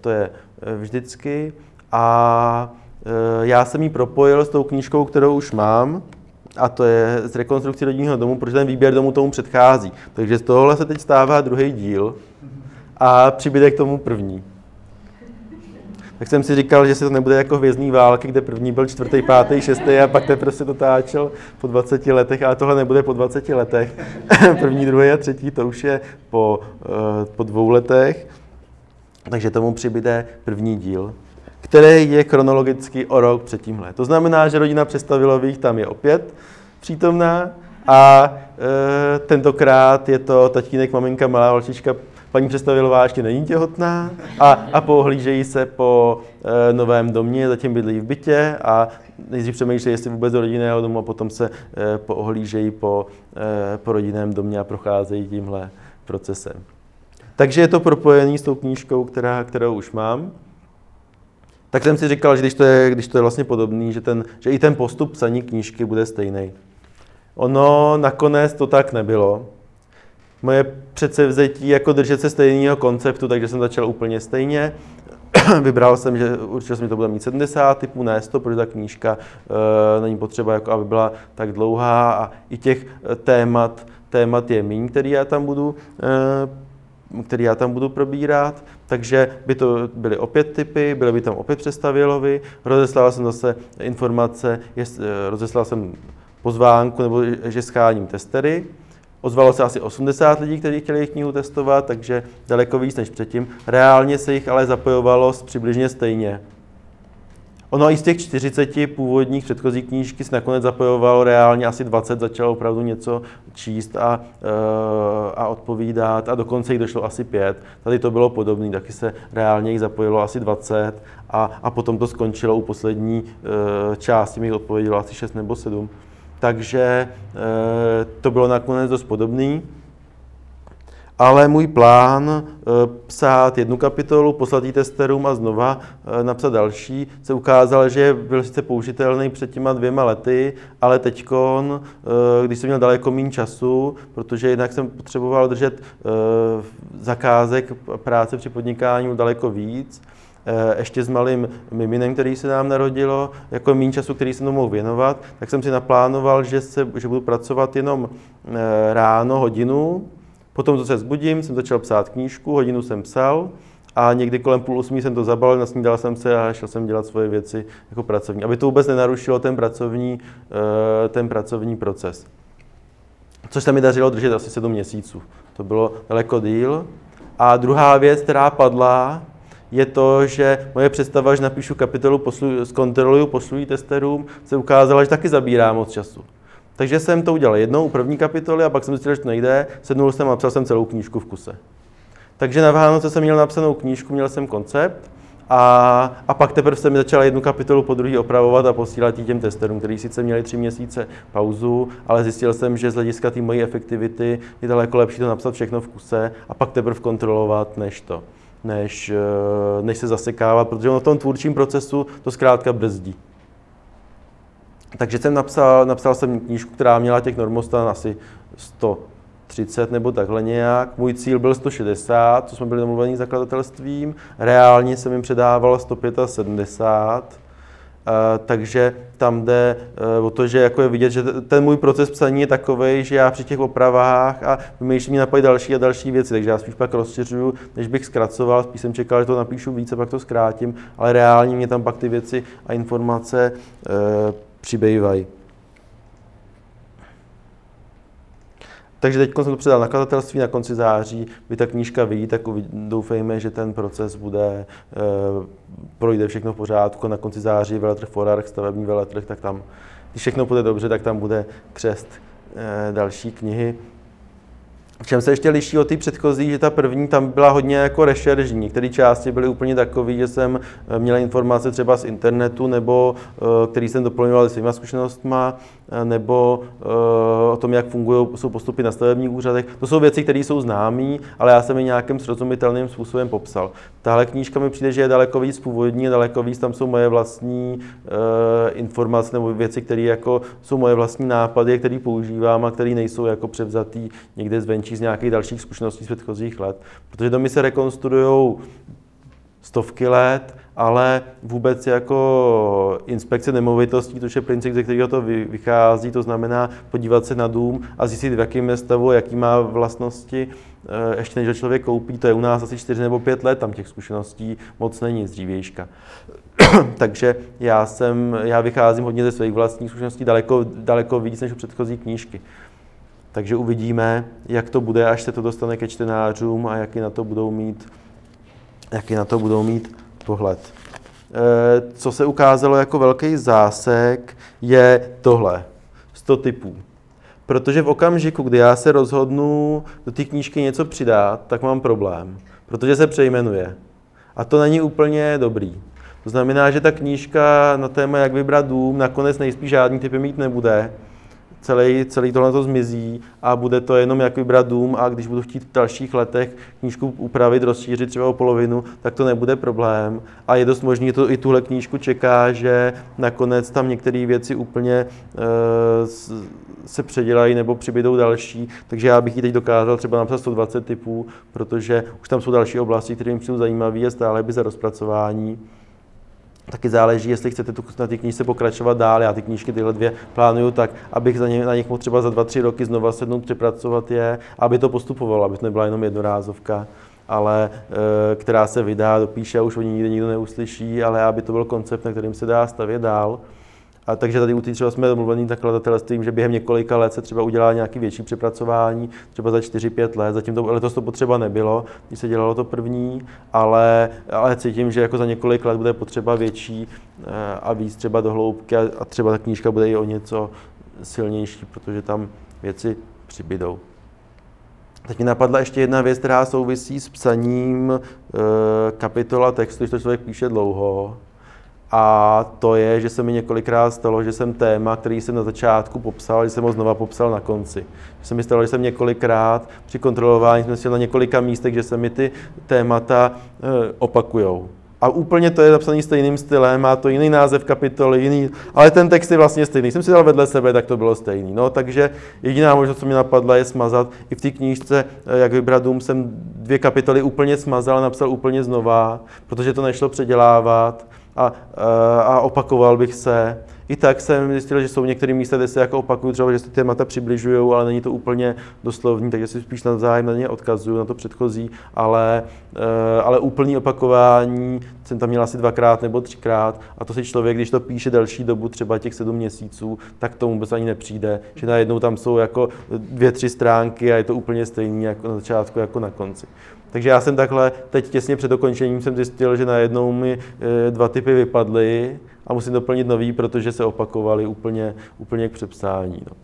to je eh, vždycky. A eh, já jsem ji propojil s tou knížkou, kterou už mám, a to je z rekonstrukcí rodinného domu, protože ten výběr domu tomu předchází. Takže z tohohle se teď stává druhý díl a přibyde k tomu první tak jsem si říkal, že se to nebude jako hvězdní války, kde první byl čtvrtý, pátý, šestý a pak teprve se dotáčel po 20 letech, ale tohle nebude po 20 letech. <laughs> první, druhý a třetí, to už je po, uh, po dvou letech. Takže tomu přibyde první díl, který je chronologicky o rok před tímhle. To znamená, že rodina Přestavilových tam je opět přítomná a e, tentokrát je to tatínek, maminka, malá holčička paní představilová ještě není těhotná a, a pohlížejí se po e, novém domě, zatím bydlí v bytě a nejdřív přemýšlejí, jestli vůbec do rodinného domu a potom se e, poohlížejí po, e, po rodinném domě a procházejí tímhle procesem. Takže je to propojený s tou knížkou, která, kterou už mám. Tak jsem si říkal, že když to je, když to je vlastně podobný, že, ten, že i ten postup psaní knížky bude stejný. Ono nakonec to tak nebylo moje předsevzetí jako držet se stejného konceptu, takže jsem začal úplně stejně. <clears throat> Vybral jsem, že určitě jsem to bude mít 70 typů, ne 100, protože ta knížka e, není potřeba, jako aby byla tak dlouhá a i těch eh, témat, témat je méně, který já tam budu e, který já tam budu probírat, takže by to byly opět typy, byly by tam opět přestavělovy, rozeslal jsem zase informace, jest, rozeslal jsem pozvánku, nebo že scháním testery, Ozvalo se asi 80 lidí, kteří chtěli knihu testovat, takže daleko víc než předtím. Reálně se jich ale zapojovalo přibližně stejně. Ono i z těch 40 původních předchozích knížky se nakonec zapojovalo reálně asi 20, začalo opravdu něco číst a, eh, a odpovídat a dokonce jich došlo asi 5. Tady to bylo podobné, taky se reálně jich zapojilo asi 20 a, a potom to skončilo u poslední eh, části, mi odpovědělo asi 6 nebo 7 takže eh, to bylo nakonec dost podobný. Ale můj plán eh, psát jednu kapitolu, poslat ji testerům a znova eh, napsat další, se ukázal, že byl sice použitelný před těma dvěma lety, ale teď, když jsem měl daleko méně času, protože jinak jsem potřeboval držet zakázek práce při podnikání daleko víc, ještě s malým miminem, který se nám narodilo, jako méně času, který se tomu mohl věnovat, tak jsem si naplánoval, že, se, že budu pracovat jenom eh, ráno hodinu, potom, co se zbudím, jsem začal psát knížku, hodinu jsem psal a někdy kolem půl osmí jsem to zabalil, nasnídal jsem se a šel jsem dělat svoje věci jako pracovní, aby to vůbec nenarušilo ten pracovní, eh, ten pracovní proces. Což se mi dařilo držet asi sedm měsíců. To bylo daleko díl. A druhá věc, která padla, je to, že moje představa, že napíšu kapitolu, poslu, zkontroluju, posluji testerům, se ukázala, že taky zabírá moc času. Takže jsem to udělal jednou u první kapitoly a pak jsem zjistil, že to nejde, sednul jsem a napsal jsem celou knížku v kuse. Takže na Vánoce jsem měl napsanou knížku, měl jsem koncept a, a pak teprve jsem začal jednu kapitolu po druhé opravovat a posílat ji těm testerům, kteří sice měli tři měsíce pauzu, ale zjistil jsem, že z hlediska té mojí efektivity je daleko lepší to napsat všechno v kuse a pak teprve kontrolovat, než to než, eh, než se zasekávat, protože v tom tvůrčím procesu to zkrátka brzdí. Takže jsem napsal, napsal jsem knížku, která měla těch normostan asi 130 nebo takhle nějak. Můj cíl byl 160, co jsme byli domluveni zakladatelstvím. Reálně jsem jim předával 175 Eh, takže tam jde eh, o to, že jako je vidět, že ten můj proces psaní je takový, že já při těch opravách a vymýšlím napadají další a další věci, takže já spíš pak rozšiřuju, než bych zkracoval, spíš jsem čekal, že to napíšu více, pak to zkrátím, ale reálně mě tam pak ty věci a informace e, přibývají. Takže teď jsem to předal nakladatelství na konci září, by ta knížka vyjít, tak doufejme, že ten proces bude, e, projde všechno v pořádku. Na konci září veletrh Forarch, stavební veletrh, tak tam, když všechno bude dobře, tak tam bude křest e, další knihy. V čem se ještě liší od té předchozí, že ta první tam byla hodně jako rešeržní. Některé části byly úplně takové, že jsem eh, měl informace třeba z internetu, nebo eh, který jsem doplňoval svýma zkušenostma, eh, nebo o tom, jak fungují, jsou postupy na stavebních úřadech. To jsou věci, které jsou známé, ale já jsem je nějakým srozumitelným způsobem popsal. Tahle knížka mi přijde, že je daleko víc původní, daleko víc tam jsou moje vlastní informace nebo věci, které jako jsou moje vlastní nápady, které používám a které nejsou jako převzatý někde zvenčí z nějakých dalších zkušeností z předchozích let. Protože domy se rekonstruují stovky let, ale vůbec jako inspekce nemovitostí, to je princip, ze kterého to vychází, to znamená podívat se na dům a zjistit, v jakém je stavu, jaký má vlastnosti, eh, ještě než člověk koupí, to je u nás asi 4 nebo 5 let, tam těch zkušeností moc není z dřívějška. <clears throat> Takže já, jsem, já vycházím hodně ze svých vlastních zkušeností, daleko, daleko víc než u předchozí knížky. Takže uvidíme, jak to bude, až se to dostane ke čtenářům a jaký na to budou mít, jaký na to budou mít pohled. Eh, co se ukázalo jako velký zásek, je tohle. 100 typů. Protože v okamžiku, kdy já se rozhodnu do té knížky něco přidat, tak mám problém, protože se přejmenuje. A to není úplně dobrý. To znamená, že ta knížka na téma, jak vybrat dům, nakonec nejspíš žádný typy mít nebude, celý, celý tohle to zmizí a bude to jenom jak vybrat dům a když budu chtít v dalších letech knížku upravit, rozšířit třeba o polovinu, tak to nebude problém. A je dost možné, že to i tuhle knížku čeká, že nakonec tam některé věci úplně uh, se předělají nebo přibydou další, takže já bych ji teď dokázal třeba napsat 120 typů, protože už tam jsou další oblasti, které mi jsou zajímavé a stále by za rozpracování. Taky záleží, jestli chcete tu, na té knížce pokračovat dál. Já ty knížky tyhle dvě plánuju tak, abych za ně, na nich mohl třeba za dva, tři roky znova sednout, přepracovat je, aby to postupovalo, aby to nebyla jenom jednorázovka, ale e, která se vydá, dopíše a už o ní nikdy nikdo neuslyší, ale aby to byl koncept, na kterým se dá stavět dál. A takže tady u té třeba jsme domluvení nakladatelstvím, že během několika let se třeba udělá nějaký větší přepracování, třeba za 4-5 let. Zatím to letos to potřeba nebylo, když se dělalo to první, ale, ale cítím, že jako za několik let bude potřeba větší eh, a víc třeba do hloubky a třeba ta knížka bude i o něco silnější, protože tam věci přibydou. Teď mi napadla ještě jedna věc, která souvisí s psaním e, kapitola textu, když to člověk píše dlouho. A to je, že se mi několikrát stalo, že jsem téma, který jsem na začátku popsal, že jsem ho znova popsal na konci. Že se mi stalo, že jsem několikrát při kontrolování jsem na několika místech, že se mi ty témata e, opakujou. A úplně to je napsané stejným stylem, má to jiný název kapitoly, jiný, ale ten text je vlastně stejný. Jsem si dal vedle sebe, tak to bylo stejný. No, takže jediná možnost, co mi napadla, je smazat. I v té knížce, eh, jak vybrat dům, jsem dvě kapitoly úplně smazal, napsal úplně znova, protože to nešlo předělávat a, a opakoval bych se. i tak jsem zjistil, že jsou některé místa, kde se jako opakuju, třeba, že se ty témata přibližují, ale není to úplně doslovní, takže si spíš navzájem na ně odkazuju, na to předchozí, ale, eh, ale úplný opakování jsem tam měl asi dvakrát nebo třikrát a to si člověk, když to píše delší dobu, třeba těch sedm měsíců, tak tomu vůbec ani nepřijde, že najednou tam jsou jako dvě, tři stránky a je to úplně stejné jako na začátku, jako na konci. Takže já jsem takhle, teď těsně před dokončením jsem zjistil, že najednou mi eh, dva typy vypadly a musím doplnit nový, protože se opakovaly úplně, úplně k přepsání. No.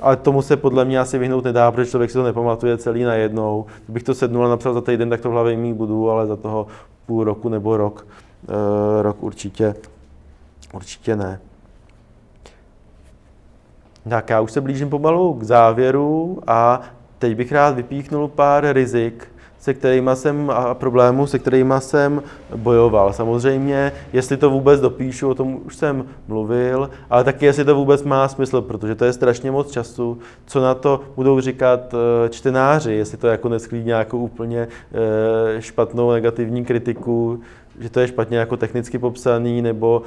Ale tomu se podle mě asi vyhnout nedá, protože člověk si to nepamatuje celý najednou. Kdybych to sednul a napsal za týden, tak to v hlavě mít budu, ale za toho půl roku nebo rok, uh, rok určitě, určitě ne. Tak já už se blížím pomalu k závěru a teď bych rád vypíchnul pár rizik, se kterými jsem a problémů, se kterými jsem bojoval. Samozřejmě, jestli to vůbec dopíšu, o tom už jsem mluvil, ale taky jestli to vůbec má smysl, protože to je strašně moc času, co na to budou říkat eh, čtenáři, jestli to jako nesklí nějakou úplně eh, špatnou negativní kritiku, že to je špatně jako technicky popsaný, nebo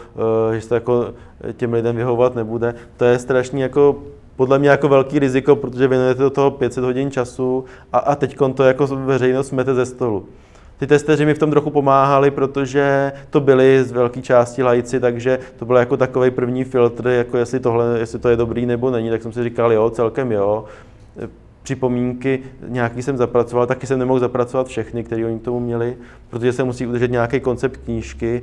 uh, že to jako těm lidem vyhovovat nebude. To je strašně jako podle mě jako velký riziko, protože věnujete do toho 500 hodin času a, a teď to jako veřejnost smete ze stolu. Ty testeři mi v tom trochu pomáhali, protože to byli z velké části lajci, takže to byl jako takový první filtr, jako jestli, tohle, jestli to je dobrý nebo není, tak jsem si říkal, jo, celkem jo. Připomínky nějaký jsem zapracoval, taky jsem nemohl zapracovat všechny, které oni k tomu měli, protože se musí udržet nějaký koncept knížky,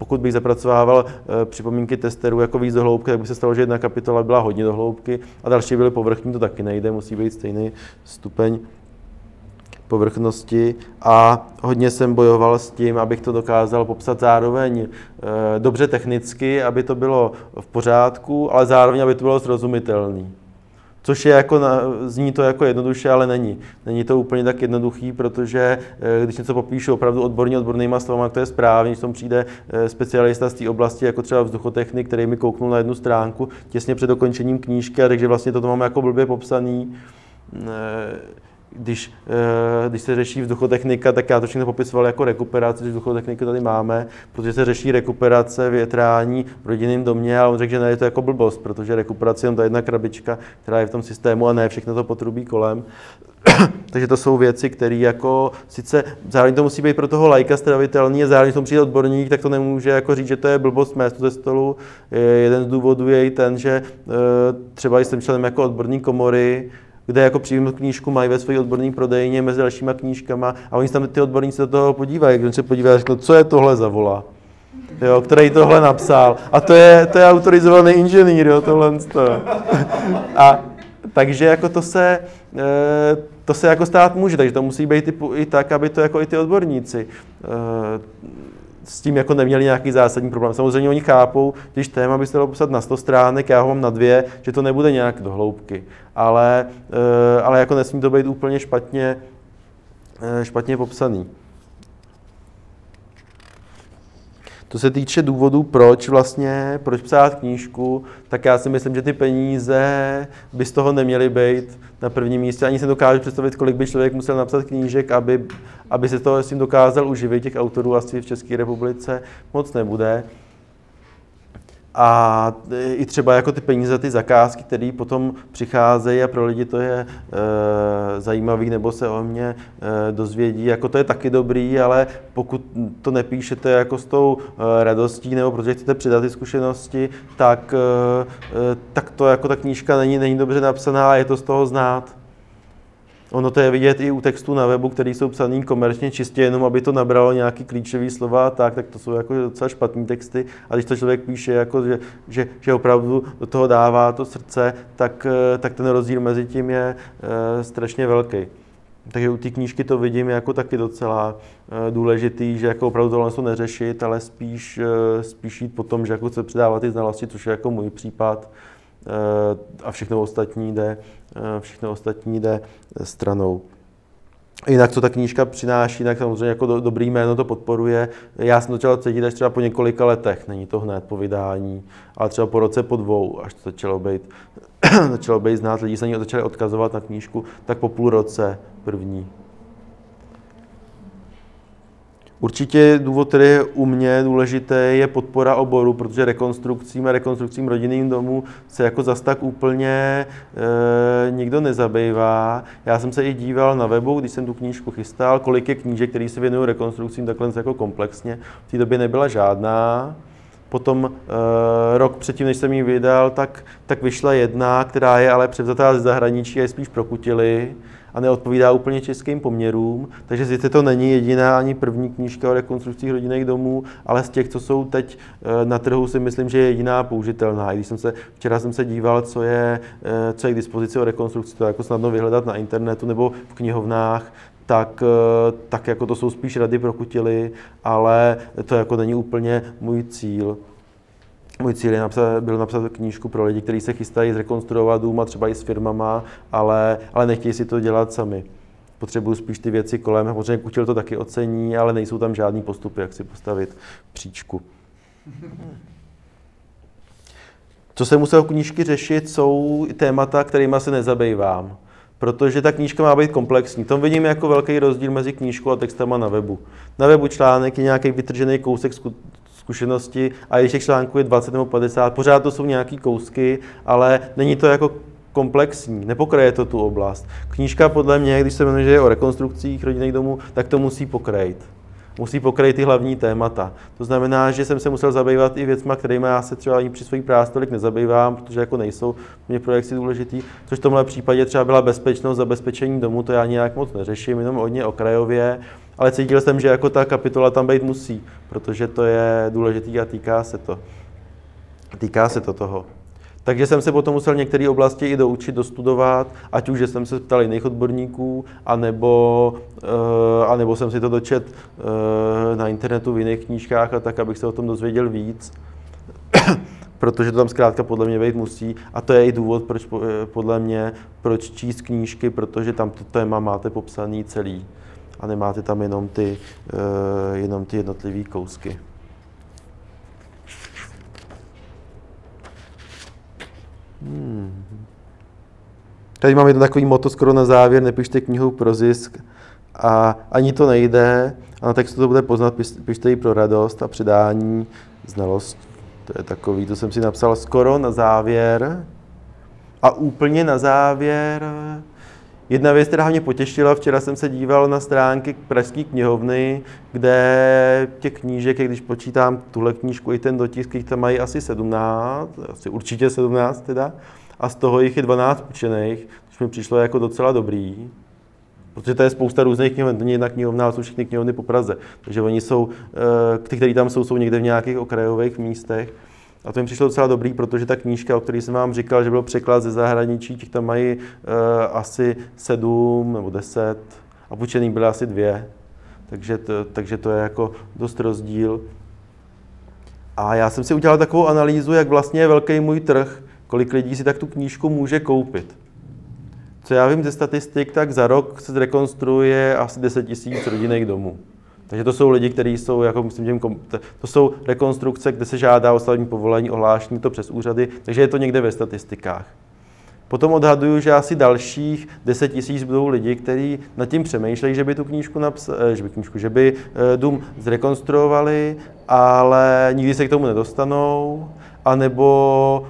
pokud bych zapracovával eh, připomínky testerů jako víc do hloubky, tak by se stalo, že jedna kapitola byla hodně do hloubky a další byly povrchní, to taky nejde, musí být stejný stupeň povrchnosti a hodně jsem bojoval s tím, abych to dokázal popsat zároveň eh, dobře technicky, aby to bylo v pořádku, ale zároveň, aby to bylo srozumitelné. Což je jako, zní to jako jednoduše, ale není. Není to úplně tak jednoduchý, protože eh, když něco popíšu opravdu odborně, odbornýma slovama, to je správně, když tam přijde eh, specialista z té oblasti, jako třeba vzduchotechnik, který mi kouknul na jednu stránku těsně před dokončením knížky, a takže vlastně to mám jako blbě popsaný eh, když, eh, když se řeší vzduchotechnika, tak já to všechno popisoval jako rekuperaci, že vzduchotechniku tady máme, protože se řeší rekuperace větrání v rodinném domě a on řekl, že ne, je to jako blbost, protože rekuperace je ta jedna krabička, která je v tom systému a ne všechno to potrubí kolem. <coughs> Takže to jsou věci, které jako sice zároveň to musí být pro toho lajka stravitelný a zároveň tomu přijde odborník, tak to nemůže jako říct, že to je blbost mést ze stolu. Jeden z důvodů je i ten, že eh, třeba jsem členem jako odborní komory, kde jako přímo knížku mají ve své odborné prodejně mezi dalšíma knížkama a oni tam ty odborníci do toho podívají, když se podívají a řeknou, co je tohle za vola, jo, který tohle napsal. A to je, to je autorizovaný inženýr, jo, tohle. A takže jako to se, eh, to se jako stát může, takže to musí být i, i tak, aby to jako i ty odborníci eh, s tím jako neměli nějaký zásadní problém. Samozřejmě oni chápou, když téma byste dalo popsat na 100 stránek, já ho mám na dvě, že to nebude nějak do hloubky. Ale, eh, ale jako nesmí to být úplně špatně, eh, špatně popsaný. To se týče důvodů, proč vlastně, proč psát knížku, tak já si myslím, že ty peníze by z toho neměly být na prvním místě. Ani se dokážu představit, kolik by člověk musel napsat knížek, aby, aby se to s tím dokázal uživit. Těch autorů asi v České republice moc nebude. A i třeba jako ty peníze, ty zakázky, které potom přicházejí a pro lidi to je e, zajímavý, nebo se o mě e, dozvědí, jako to je taky dobrý, ale pokud to nepíšete jako s tou e, radostí, nebo protože chcete přidat ty zkušenosti, tak, e, tak to jako ta knížka není, není dobře napsaná a je to z toho znát. Ono to je vidět i u textů na webu, které jsou psaný komerčně čistě jenom, aby to nabralo nějaký klíčový slova a tak, tak to jsou jako docela špatné texty. A když to člověk píše, jako, že, že, že opravdu do toho dává to srdce, tak, eh, tak ten rozdíl mezi tím je e, strašně velký. Takže u té knížky to vidím jako taky docela e, důležitý, že jako opravdu tohle to neřešit, ale spíš, e, spíš jít po tom, že jako chce předávat ty znalosti, což je jako můj případ a všechno ostatní jde Eh, všechno ostatní jde stranou. Jinak, co ta knížka přináší, tak samozřejmě jako do, dobrý jméno to podporuje. Já jsem začal cítit až třeba po několika letech, není to hned po vydání, ale třeba po roce, po dvou, až to začalo být, <clears throat> začalo být znát, lidi se ní začali odkazovat na knížku, tak po půl roce první. Určitě důvod, který je u mě důležitý, je podpora oboru, protože rekonstrukcím a rekonstrukcím rodinným domů se jako zas tak úplně e, nikdo nezabývá. Já jsem se i díval na webu, když jsem tu knížku chystal, kolik je knížek, které se věnují rekonstrukcím takhle jako komplexně. V té době nebyla žádná. Potom e, rok předtím, než jsem ji vydal, tak, tak vyšla jedna, která je ale převzatá ze zahraničí a je spíš prokutily a neodpovídá úplně českým poměrům. Takže zjistě to není jediná ani první knížka o rekonstrukcích rodinných domů, ale z těch, co jsou teď eh, na trhu, si myslím, že je jediná použitelná. I když jsem se, včera jsem se díval, co je, eh, co je k dispozici o rekonstrukci, to jako snadno vyhledat na internetu nebo v knihovnách, tak, eh, tak jako to jsou spíš rady pro kutily, ale to jako není úplně můj cíl. Můj cíl je napsat, byl napsat knížku pro lidi, kteří se chystají zrekonstruovat dům a třeba i s firmama, ale, ale nechtějí si to dělat sami. Potřebuju spíš ty věci kolem, protože kutil to taky ocení, ale nejsou tam žádný postupy, jak si postavit příčku. Co jsem musel knížky řešit, jsou témata, kterými se nezabývám. Protože ta knížka má být komplexní. To vidím jako velký rozdíl mezi knížkou a textama na webu. Na webu článek je nějaký vytržený kousek zkušenosti a když těch článků je 20 nebo 50, pořád to jsou nějaký kousky, ale není to jako komplexní, nepokraje to tu oblast. Knížka podle mě, když se jmenuje, že je o rekonstrukcích rodinných domů, tak to musí pokrejt. Musí pokrejt ty hlavní témata. To znamená, že jsem se musel zabývat i věcmi, kterými já se třeba ani při svojí práci tolik nezabývám, protože jako nejsou mě projekci důležitý. Což v tomhle případě třeba byla bezpečnost, zabezpečení domu, to já nějak moc neřeším, jenom hodně okrajově ale cítil jsem, že jako ta kapitola tam být musí, protože to je důležitý a týká se to. Týká se to toho. Takže jsem se potom musel některé oblasti i doučit, dostudovat, ať už že jsem se ptal jiných odborníků, anebo, uh, anebo jsem si to dočet uh, na internetu v jiných knížkách a tak, abych se o tom dozvěděl víc. <coughs> protože to tam zkrátka podle mě být musí a to je i důvod, proč eh, podle mě, proč číst knížky, protože tam to téma máte popsaný celý a nemáte tam jenom ty, uh, jenom ty jednotlivé kousky. Hmm. Tady mám jedno takový moto skoro na závěr, nepište knihu pro zisk a ani to nejde, a na textu to bude poznat, pište ji pro radost a předání znalost. To je takový, to jsem si napsal skoro na závěr. A úplně na závěr Jedna věc, která mě potěšila, včera jsem se díval na stránky Pražské knihovny, kde těch knížek, když počítám tuhle knížku i ten dotisk, jich tam mají asi 17, asi určitě 17 teda, a z toho jich je 12 učených, což mi přišlo jako docela dobrý. Protože to je spousta různých knihoven, to není jedna knihovna, ale jsou všechny knihovny po Praze. Takže oni jsou, eh, ty, kteří tam jsou, jsou někde v nějakých okrajových místech. A to mi přišlo docela dobrý, protože ta knížka, o které jsem vám říkal, že byl překlad ze zahraničí, těch tam mají uh, asi sedm nebo deset a půjčený byly asi dvě. Takže to, takže to je jako dost rozdíl. A já jsem si udělal takovou analýzu, jak vlastně je velký můj trh, kolik lidí si tak tu knížku může koupit. Co já vím ze statistik, tak za rok se zrekonstruuje asi 10 000 rodinných domů. Takže to jsou lidi, kteří jsou, jako myslím, tím, to jsou rekonstrukce, kde se žádá o stavební povolení, ohlášení to přes úřady, takže je to někde ve statistikách. Potom odhaduju, že asi dalších 10 tisíc budou lidi, kteří nad tím přemýšlejí, že by tu knížku napsali, eh, že by, knížku, že by eh, dům zrekonstruovali, ale nikdy se k tomu nedostanou, anebo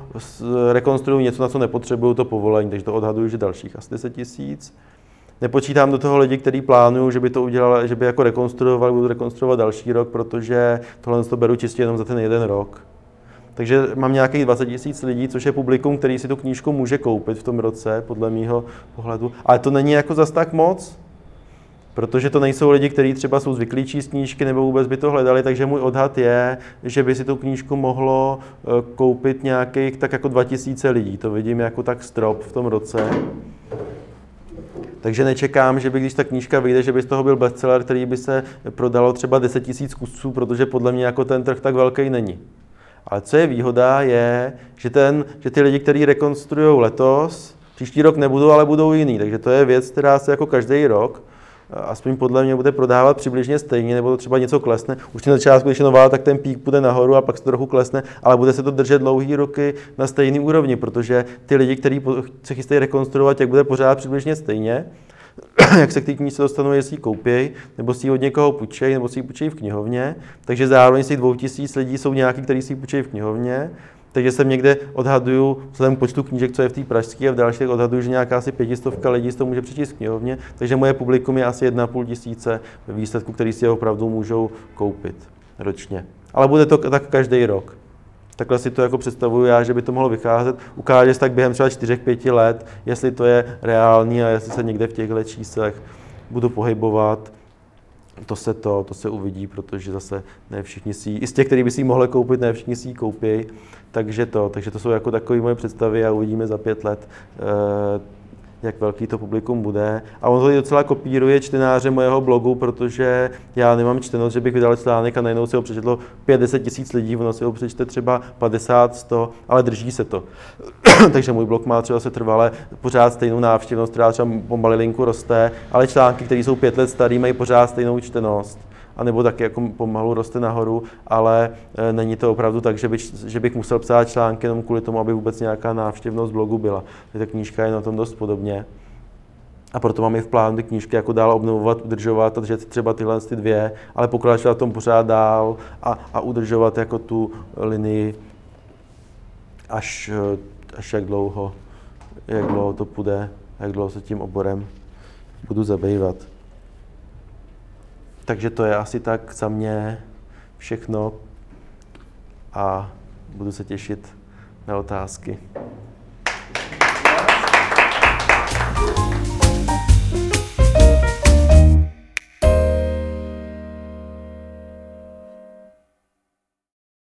rekonstruují něco, na co nepotřebují to povolení, takže to odhaduju, že dalších asi 10 tisíc. Nepočítám do toho lidi, kteří plánují, že by to udělali, že by jako rekonstruovali, budou rekonstruovat další rok, protože tohle to beru čistě jenom za ten jeden rok. Takže mám nějakých 20 tisíc lidí, což je publikum, který si tu knížku může koupit v tom roce, podle mýho pohledu. Ale to není jako zas tak moc, protože to nejsou lidi, kteří třeba jsou zvyklí číst knížky nebo vůbec by to hledali, takže můj odhad je, že by si tu knížku mohlo eh, koupit nějakých tak jako 2000 lidí. To vidím jako tak strop v tom roce. Takže nečekám, že by, když ta knížka vyjde, že by z toho byl bestseller, který by se prodalo třeba 10 000 kusů, protože podle mě jako ten trh tak velký není. Ale co je výhoda, je, že, ten, že ty lidi, kteří rekonstruují letos, příští rok nebudou, ale budou jiný. Takže to je věc, která se jako každý rok aspoň podle mě bude prodávat přibližně stejně, nebo to třeba něco klesne. Už na začátku, když je nová, tak ten pík bude nahoru a pak se trochu klesne, ale bude se to držet dlouhý roky na stejný úrovni, protože ty lidi, kteří se chystají rekonstruovat, jak bude pořád přibližně stejně. <clears throat> jak se k té knížce dostanou, jestli ji koupějí, nebo si ji od někoho půjčejí, nebo si ji půjčejí v knihovně. Takže zároveň z těch dvou tisíc lidí jsou nějaký, kteří si ji půjčejí v knihovně. Takže jsem někde odhaduju, vzhledem k počtu knížek, co je v té pražské a v dalších odhaduju, že nějaká asi pětistovka lidí to může přečíst knihovně. Takže moje publikum je asi jedna půl tisíce ve výsledku, který si je opravdu můžou koupit ročně. Ale bude to tak každý rok. Takhle si to jako představuju já, že by to mohlo vycházet. Ukáže se tak během třeba 4-5 let, jestli to je reálný a jestli se někde v těchto číslech budu pohybovat. To se to, to se uvidí, protože zase ne všichni si, i z těch, kteří by si ji mohli koupit, ne všichni si ji koupí. Takže to, takže to jsou jako takové moje představy a uvidíme za pět let, eh, jak velký to publikum bude. A on to docela kopíruje čtenáře mojeho blogu, protože já nemám čtenost, že bych vydal článek a najednou si ho přečetlo 50 tisíc lidí, ono si ho přečte třeba 50, 100, ale drží se to. <clears throat> Takže můj blog má třeba se trvale pořád stejnou návštěvnost, která třeba pomalilinku roste, ale články, které jsou pět let staré, mají pořád stejnou čtenost a nebo taky jako pomalu roste nahoru, ale e, není to opravdu tak, že, by, že bych musel psát články jenom kvůli tomu, aby vůbec nějaká návštěvnost blogu byla. Ta knížka je na tom dost podobně. A proto mám i v plánu ty knížky jako dál obnovovat, udržovat držet třeba tyhle ty dvě, ale pokračovat tom pořád dál a, a udržovat jako tu linii až, e, až jak dlouho, jak dlouho to půjde, jak dlouho se tím oborem budu zabývat. Takže to je asi tak za mě všechno a budu se těšit na otázky.